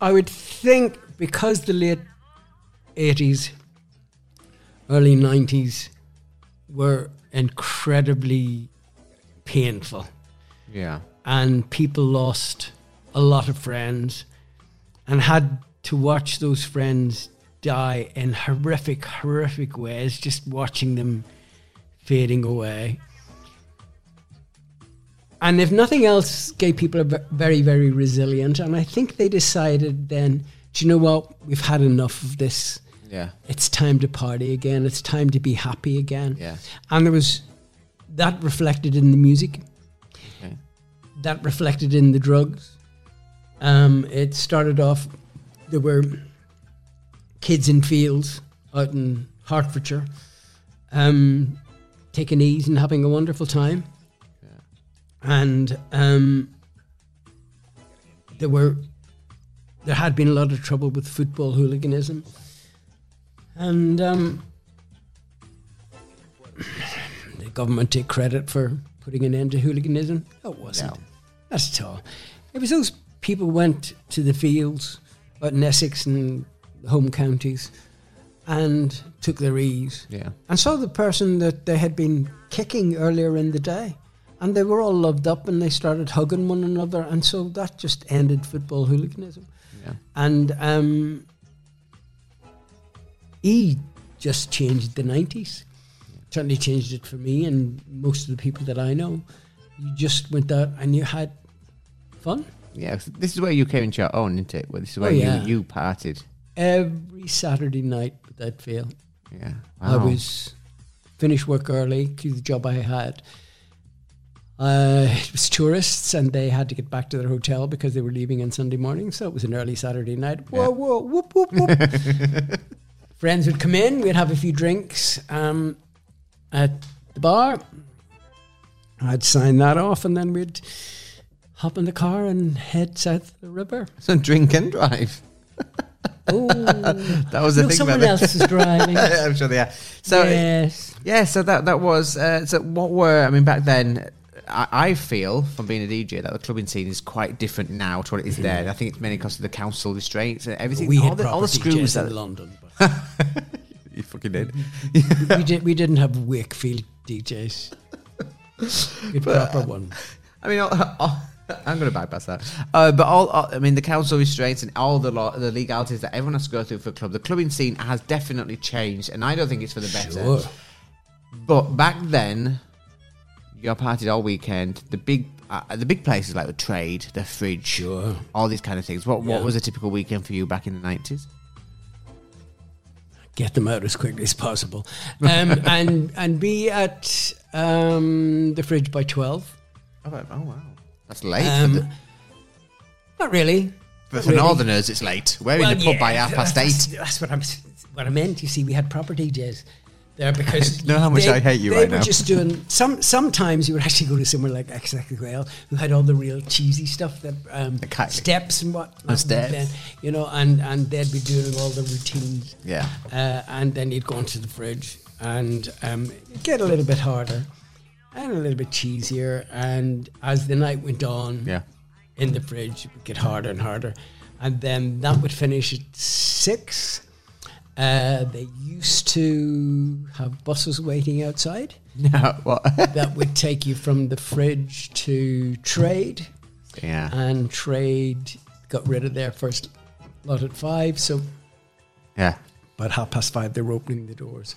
I would think because the late eighties, early nineties were incredibly painful. yeah. and people lost a lot of friends and had to watch those friends die in horrific, horrific ways, just watching them fading away. And if nothing else, gay people are very, very resilient. And I think they decided then, do you know what? We've had enough of this. Yeah. It's time to party again. It's time to be happy again. Yeah. And there was that reflected in the music Okay. that reflected in the drugs. Um, it started off, there were kids in fields out in Hertfordshire um, taking E's and having a wonderful time. Yeah. And um, there were there had been a lot of trouble with football hooliganism, and um, the government take credit for putting an end to hooliganism. It wasn't. No. That's at all. It was those people went to the fields out in Essex and the home counties and took their E's Yeah. and saw the person that they had been kicking earlier in the day. And they were all loved up and they started hugging one another. And so that just ended football hooliganism. Yeah. And um, he just changed the 90s. Certainly changed it for me and most of the people that I know. You just went out and you had fun Yeah. This is where you came into your own, isn't it? Well, this is where Oh, yeah. you, you partied. every Saturday night without fail. Yeah. I was finished work early because the job I had. Uh, it was tourists and they had to get back to their hotel because they were leaving on Sunday morning. So it was an early Saturday night. Whoa, Yeah. whoa, whoop, whoop, whoop. Friends would come in, we'd have a few drinks um, at the bar. I'd sign that off and then we'd hop in the car and head south of the river. So drink and drive. Oh, That was the no, thing someone about else is driving. I'm sure they are. So yes. yeah, so that that was uh, so. What were I mean back then? I, I feel from being a DJ that the clubbing scene is quite different now to what it is then. I think it's mainly because of the council restraints and everything. we all had the, all the screws DJs that in London. But you fucking did. we did. We didn't have Wakefield DJs. Good proper one. I mean, all, all, I'm going to bypass that. Uh, but all, all, I mean, the council restraints and all the law, the legalities that everyone has to go through for a club. The clubbing scene has definitely changed, and I don't think it's for the better. Sure. But back then, you partied all weekend. The big, uh, the big places like the Trade, the Fridge, Sure. all these kind of things. What Yeah. what was a typical weekend for you back in the nineties? Get them out as quickly as possible, um, and and be at um, the fridge by twelve. Oh, wow, that's late. Um, the, Not really. but for really. Northerners, it's late. We're in the pub by half past that's, eight. That's what I'm. What I meant. You see, we had proper DJs there because know how much they, I hate you they right were now. just doing some. Sometimes you would actually go to somewhere like Exactly Well, who had all the real cheesy stuff that um, cat- steps and what. Oh, steps. then, you know, and and they'd be doing all the routines. Yeah. Uh, and then you'd go into the fridge and um, get a little bit harder and a little bit cheesier. And as the night went on, Yeah. in the fridge, it would get harder and harder. And then that would finish at six. Uh, they used to have buses waiting outside No, what? that would take you from the fridge to trade. yeah. And trade got rid of their first lot at five. So Yeah. about half past five, they were opening the doors.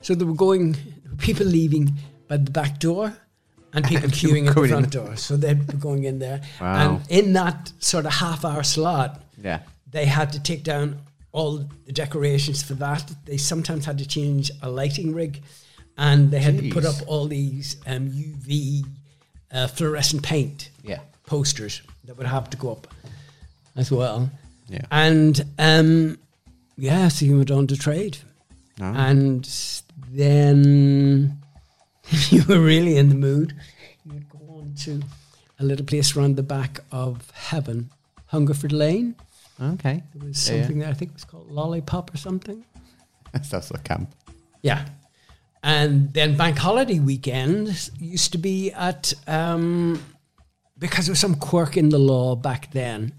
So they were going, people leaving by the back door and people queuing at the front door. So they'd be going in there. Wow. And in that sort of half hour slot, Yeah. they had to take down all the decorations for that. They sometimes had to change a lighting rig and they had to put up all these um, UV uh, fluorescent paint Yeah. posters that would have to go up as well. Yeah. And um, yeah, so you went on to trade. Oh. And then, if you were really in the mood, you would go on to a little place around the back of Heaven, Hungerford Lane. Okay. There was Yeah, yeah. something there, I think it was called Lollipop or something. That's a camp. Yeah. And then bank holiday weekend used to be at, um, because there was some quirk in the law back then,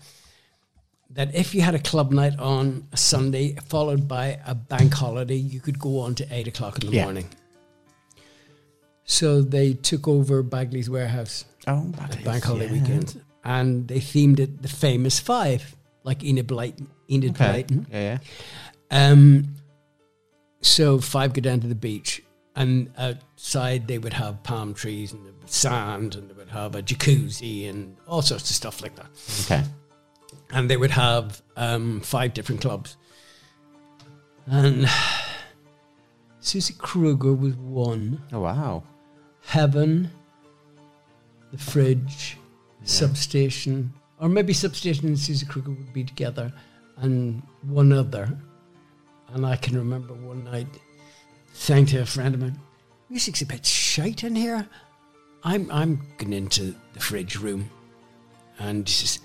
that if you had a club night on a Sunday followed by a bank holiday, you could go on to eight o'clock in the Yeah. morning. So they took over Bagley's warehouse Oh, at bank holiday weekend and they themed it the famous five, like Enid Blyton. Enid Okay. Blyton. Yeah, yeah. Um, so five go down to the beach, and outside they would have palm trees and sand, and they would have a jacuzzi and all sorts of stuff like that. Okay. And they would have um, five different clubs. And Susie Kruger was one. Oh, wow. Heaven, the fridge, substation, or maybe substation and Susie Kruger would be together, and one other. And I can remember one night saying to a friend of mine, "Music's a bit shite in here. I'm I'm going into the fridge room," and he says,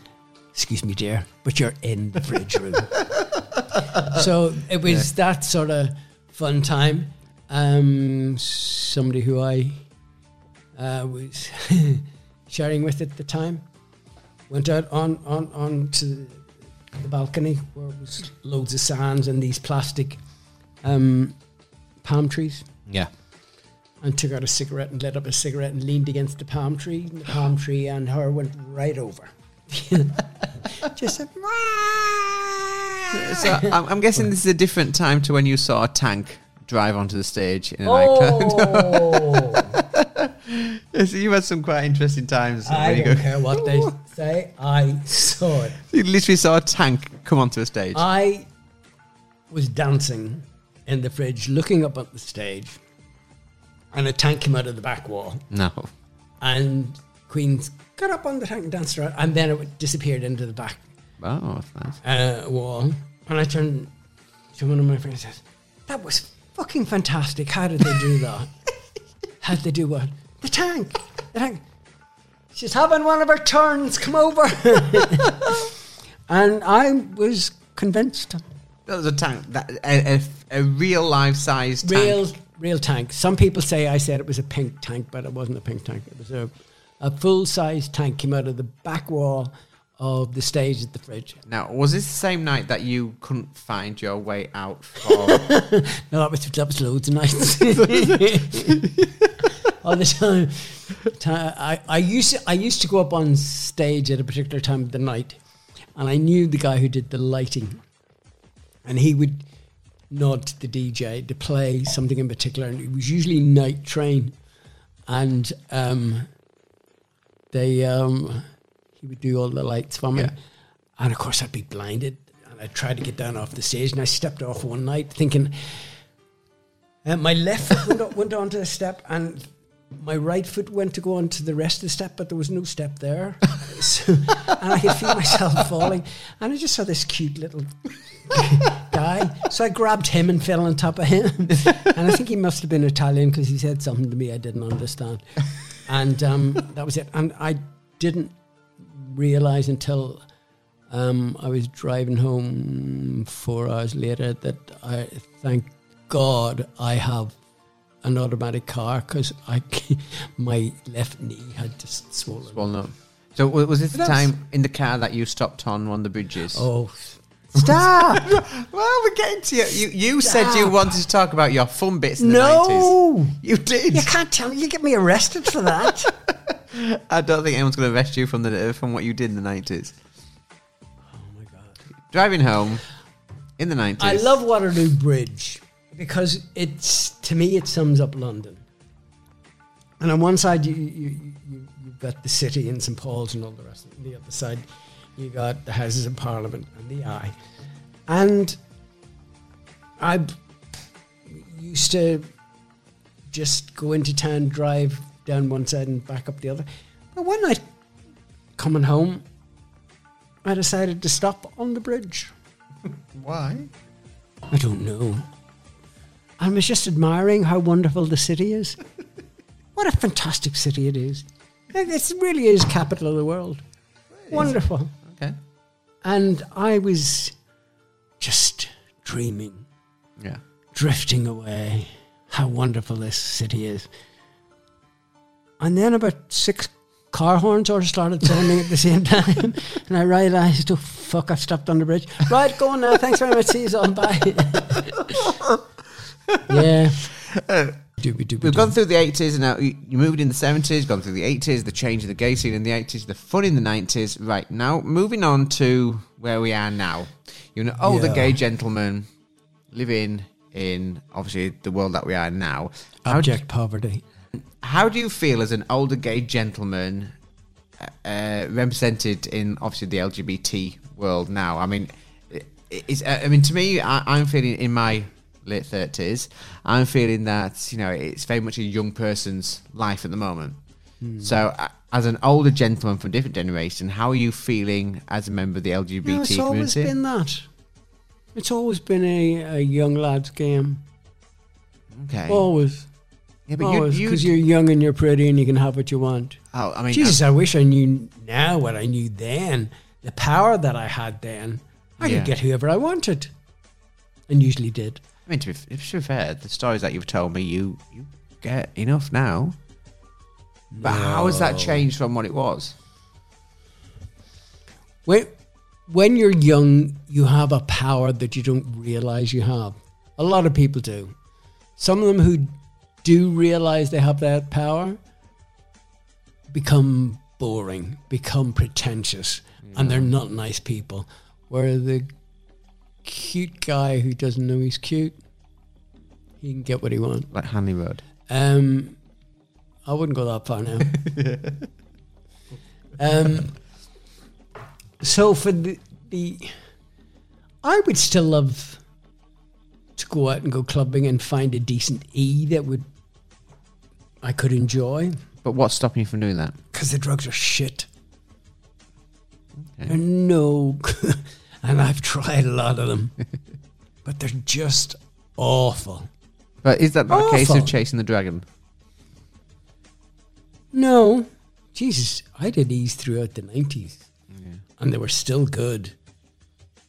excuse me, dear, but you're in the fridge room. so it was that sort of fun time. Um, somebody who I uh, was sharing with at the time went out on on on to the balcony where it was loads of sands and these plastic um, palm trees Yeah. and took out a cigarette and lit up a cigarette and leaned against the palm tree. And the palm tree and her went right over. Just said, So I'm, I'm guessing this is a different time to when you saw a tank drive onto the stage in a nightclub. so you had some quite interesting times. I don't care what they say. I saw it. you literally saw a tank come onto a stage. I was dancing in the fridge, looking up at the stage, and a tank came out of the back wall. no. And Queens got up on the tank and danced around, and then it disappeared into the back Oh, that's nice. uh, wall. And I turned to one of my friends and says, That was fucking fantastic. How did they do that? How did they do what? The tank. The tank. She's having one of her turns. Come over. and I was convinced. That was a tank. That a, a, a real life size tank. Real, real tank. Some people say I said it was a pink tank, but it wasn't a pink tank. It was a, a full size tank came out of the back wall of the stage at the fridge. Now, was this the same night that you couldn't find your way out for? No, that was that was loads of nights. All the time. Ti- I, I used to, I used to go up on stage at a particular time of the night, and I knew the guy who did the lighting, and he would nod to the DJ to play something in particular, and it was usually Night Train, and um, they um, he would do all the lights for me, Yeah. and of course I'd be blinded, and I tried to get down off the stage, and I stepped off one night thinking. Uh, my left foot went, went onto the step, and my right foot went to go onto the rest of the step, but there was no step there. So- and I could feel myself falling. And I just saw this cute little guy. So I grabbed him and fell on top of him. And I think he must have been Italian because he said something to me I didn't understand. And um, that was it. And I didn't realize until um, I was driving home four hours later that I thank God I have an automatic car because I my left knee had just swollen. well, no. So was this the time in the car that you stopped on one of the bridges? Oh, stop! Well, we're getting to you. You, you said you wanted to talk about your fun bits in the no, 90s. You did. you can't tell me. You get me arrested for that. I don't think anyone's going to arrest you from the from what you did in the 90s. oh my God! Driving home in the 90s. I love Waterloo Bridge because it's to me it sums up London. And on one side you you, you you've got the city and St Paul's and all the rest. On the other side you got the Houses of Parliament and the Eye. And I used to just go into town, drive down one side and back up the other. But one night coming home, I decided to stop on the bridge. Why? I don't know. I was just admiring how wonderful the city is. what a fantastic city it is. It really is capital of the world. Wonderful. Okay. And I was just dreaming, Yeah. drifting away. How wonderful this city is. And then about six car horns sort of started sounding at the same time. And I realised, oh, fuck, I've stopped on the bridge. Right, go on now. Thanks very much. See you soon. Bye. yeah. We've gone through the 80s and now you you moved in the 70s, gone through the 80s, the change of the gay scene in the 80s, the fun in the 90s. Right, now moving on to where we are now. You're an older Yeah. gay gentleman living in, obviously, the world that we are now. How, Abject poverty. how do you feel as an older gay gentleman uh, uh, represented in, obviously, the LGBT world now? I mean, i- is, uh, I mean, to me, I, I'm feeling in my late 30s, I'm feeling that, you know, it's very much a young person's life at the moment. So, uh, as an older gentleman from a different generation, how are you feeling as a member of the LGBT No, it's always community? been that. It's always been a, a young lad's game. okay. Always. yeah, but Always. you, Because you, you're young and you're pretty and you can have what you want. oh, I mean, Jesus, I wish I knew now what I knew then. the power that I had then, I Yeah. could get whoever I wanted, and usually did. I mean, to be, to be fair, the stories that you've told me, you you get enough now. But how has that changed from what it was? When, when you're young, you have a power that you don't realize you have. A lot of people do. Some of them who do realize they have that power become boring, become pretentious, and they're not nice people. Where the cute guy who doesn't know he's cute, he can get what he wants. Like Hanley Road. Um, I wouldn't go that far now. um, so for the, the, I would still love to go out and go clubbing and find a decent E that would I could enjoy But what's stopping you from doing that? because the drugs are shit. Okay. They're no, and I've tried a lot of them, but they're just awful. But is that not a case Awful. of chasing the dragon? No, Jesus, I did these throughout the nineties, and they were still good.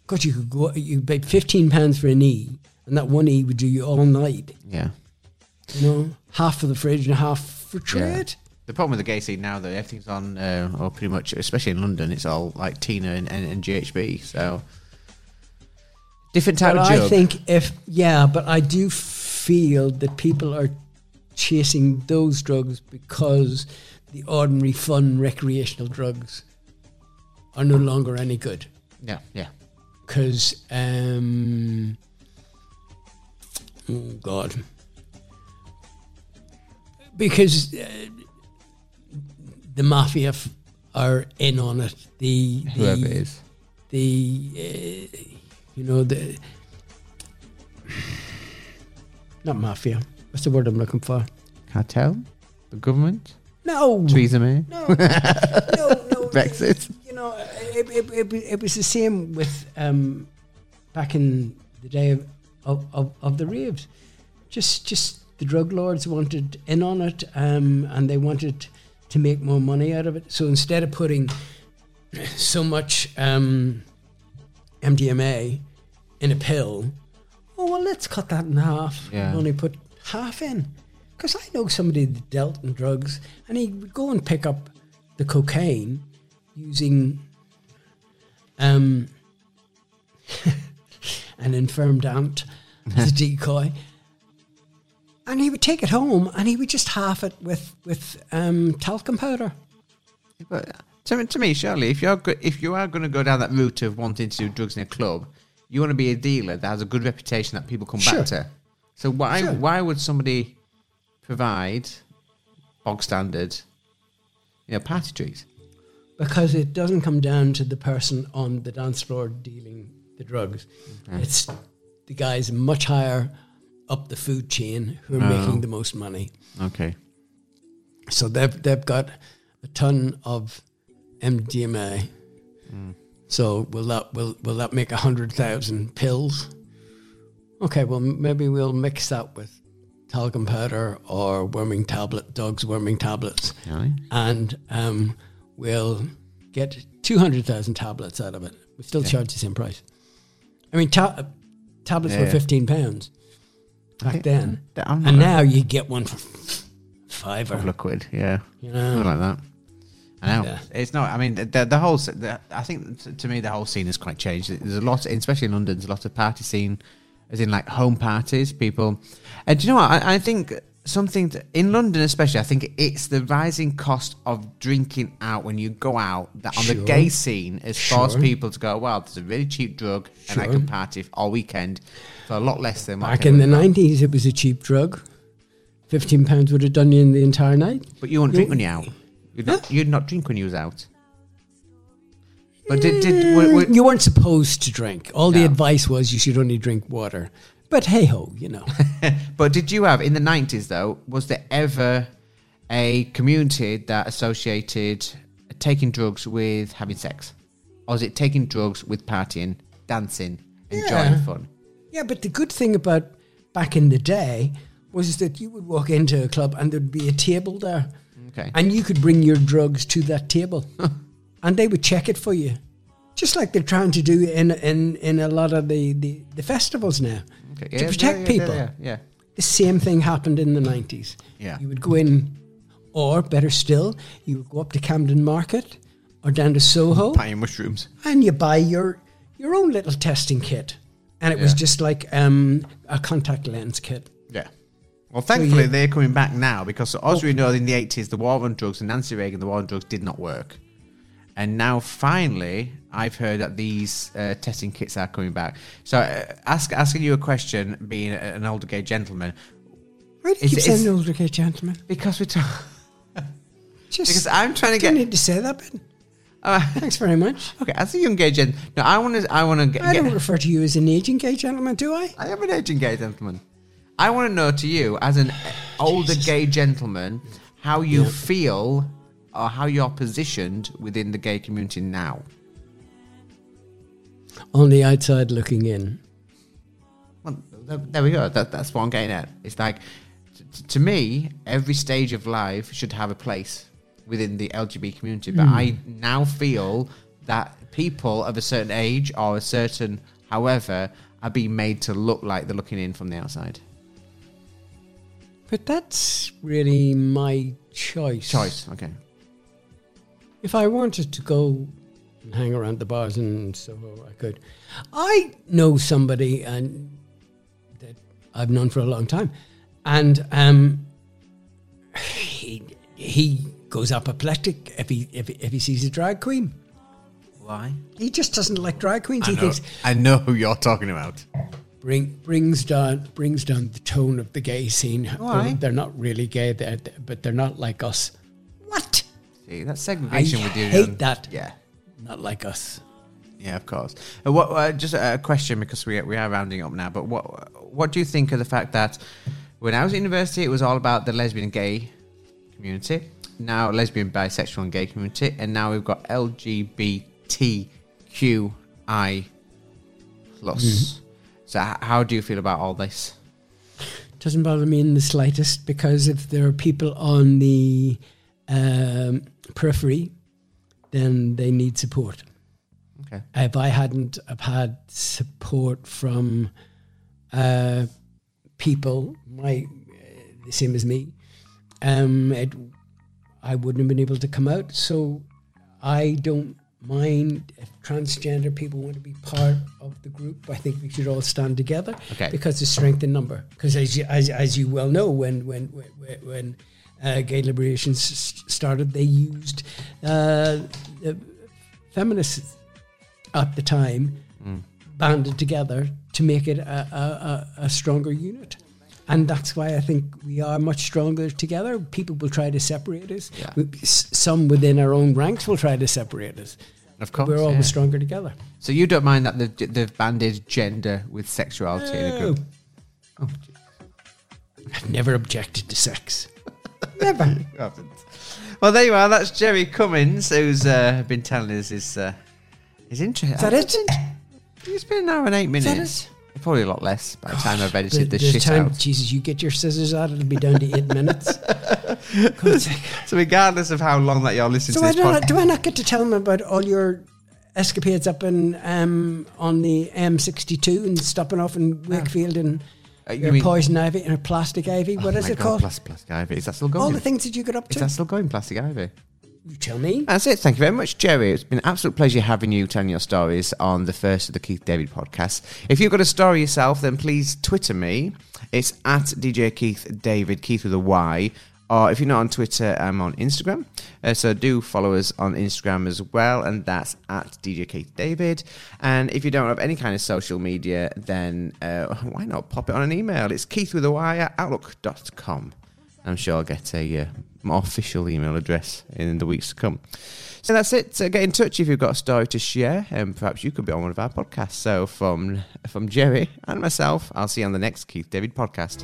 God, you could go, you paid fifteen pounds for an E, and that one E would do you all night. Yeah. You know, half for the fridge and half for trade. The problem with the gay scene now, though, everything's on, uh, or pretty much, especially in London, it's all like Tina and, and, and GHB. So different type But of I joke. think if yeah, but I do feel that people are chasing those drugs because the ordinary fun recreational drugs are no longer any good. yeah, yeah. because um, oh god, because uh, the mafia f- are in on it. The Whoever the, it is. the uh, you know the not mafia. What's the word I'm looking for? Cartel? The government? No, Theresa May? no, no, no. Brexit? you know, it, it, it, it was the same with um, back in the day of, of, of, of the raves. Just just the drug lords wanted in on it, um, and they wanted to make more money out of it. So instead of putting so much um, MDMA in a pill, oh well, let's cut that in half. Yeah. And only put half in. Because I know somebody that dealt in drugs, and he would go and pick up the cocaine using um, an infirmed aunt as a decoy. And he would take it home and he would just half it with, with um, talcum powder. But to, me- to me, surely, if you're go- if you are going to go down that route of wanting to do drugs in a club, you want to be a dealer that has a good reputation that people come Sure. back to. So why Sure. why would somebody provide bog standard, you know, party trees? Because it doesn't come down to the person on the dance floor dealing the drugs. It's the guys much higher up the food chain who are Oh. making the most money. Okay. So they've they've got a ton of MDMA. Mm. So will that will will that make a hundred thousand pills? Okay, well maybe we'll mix that with talcum powder or worming tablet, dogs worming tablets, Really? and um, we'll get two hundred thousand tablets out of it. We still charge the same price. I mean, ta- tablets were fifteen pounds back then, and now you get one for five or of quid, yeah. you know. like that. I know Yeah. it's not. I mean, the the whole. The, I think to me the whole scene has quite changed. There's a lot, especially in London. There's a lot of party scene, as in like home parties. People, and do you know what? I, I think something that, in London, especially. I think it's the rising cost of drinking out when you go out that on the gay scene has forced Sure. people to go. Well, there's a really cheap drug, and I can party all weekend for a lot less than Back in the nineties, it was a cheap drug. Fifteen pounds would have done you in the entire night. But you wouldn't drink when you're out. You'd not, you'd not drink when you was out. But did did mm, were, were, You weren't supposed to drink. All the No. advice was you should only drink water. But hey ho, you know. but did you have in the nineties though? Was there ever a community that associated taking drugs with having sex, or was it taking drugs with partying, dancing, enjoying Yeah. fun? yeah, but the good thing about back in the day was that you would walk into a club and there'd be a table there, Okay. and you could bring your drugs to that table, and they would check it for you. just like they're trying to do in in in a lot of the the, the festivals now. Okay, To protect people. Yeah, yeah. The same thing happened in the nineties. Yeah. you would go in, or better still, you would go up to Camden Market or down to Soho, Buying mushrooms. and you buy your your own little testing kit, and it was just like um, a contact lens kit. Well, thankfully you- they're coming back now because as we know in the 80s, the war on drugs and Nancy Reagan, the war on drugs did not work. And now finally, I've heard that these uh, testing kits are coming back. So, uh, ask, asking you a question, being an older gay gentleman, Why do you Is- keep is- saying older gay gentleman? because we're talking. Just Because I'm trying to get. need to say that, Ben. Uh, Thanks very much. okay, as a young gay gentleman, no, I want to. I want to get. I don't get refer to you as an aging gay gentleman, do I? I am an aging gay gentleman. I want to know to you, as an oh, older gay gentleman, how you feel or how you're positioned within the gay community now. On the outside looking in. Well, there, we go. That, that's what I'm getting at. It's like, t- to me, every stage of life should have a place within the LGBT community. But hmm. I now feel that people of a certain age or a certain, however, are being made to look like they're looking in from the outside. But that's really my choice. Choice. Okay. If I wanted to go and hang around the bars and so I could. I know somebody and that I've known for a long time, and um, he he goes apoplectic if he if he, if he sees a drag queen. Why? He just doesn't like drag queens. I he know, thinks I know who you're talking about. Bring brings down brings down the tone of the gay scene. Why? They're, they're not really gay, they're, but they're not like us. What? See, that's segregation I with you. hate that. Yeah. Not like us. Yeah, of course. Uh, what? Uh, just a question because we we are rounding up now. But what what do you think of the fact that when I was at university, it was all about the lesbian gay community. Now lesbian, bisexual, and gay community, and now we've got LGBTQI plus. So, how do you feel about all this? Doesn't bother me in the slightest because if there are people on the um, periphery, then they need support. Okay. If I hadn't have had support from uh, people, my uh, the same as me, um, it, I wouldn't have been able to come out. So I don't mind if transgender people want to be part of the group. I think we should all stand together Okay. because of strength in number. Because as you, as, as you well know, when when when, when uh, gay liberation s- started, they used uh, the feminists at the time banded together to make it a, a, a, a stronger unit. And that's why I think we are much stronger together. People will try to separate us. Yeah. Some within our own ranks will try to separate us. Of course. We're always yeah. stronger together. So you don't mind that they've, they've banded gender with sexuality in a group? Oh, I've never objected to sex. never. haven't. Well, there you are. That's Jerry Cummins, who's uh, been telling us his uh, his interest. Is that it? It's been an hour and eight minutes. Probably a lot less by the time I've edited the, the shit time, out. Jesus, you get your scissors out, it'll be down to eight minutes. So, regardless of how long that you're listening So to I this don't, podcast, do I not get to tell them about all your escapades up in um, on the M62 and stopping off in Wakefield and Uh, you your mean- poison ivy and plastic ivy? What Oh is it God, called? Plas- Plastic Ivy. Is that still going? all the things that you got up to. Is that still going, Plastic Ivy? You tell me. That's it. Thank you very much, Jerry. It's been an absolute pleasure having you telling your stories on the first of the Keith David podcast. If you've got a story yourself, then please Twitter me. It's at DJ Keith David, Keith with a Y. Or if you're not on Twitter, I'm on Instagram. Uh, so do follow us on Instagram as well, and that's at DJ Keith David. And if you don't have any kind of social media, then uh, why not pop it on an email? It's Keith with a Y at outlook.com. I'm sure I'll get a uh, more official email address in the weeks to come. So that's it. So get in touch if you've got a story to share, and perhaps you could be on one of our podcasts. So from from Jerry and myself, I'll see you on the next Keith David podcast.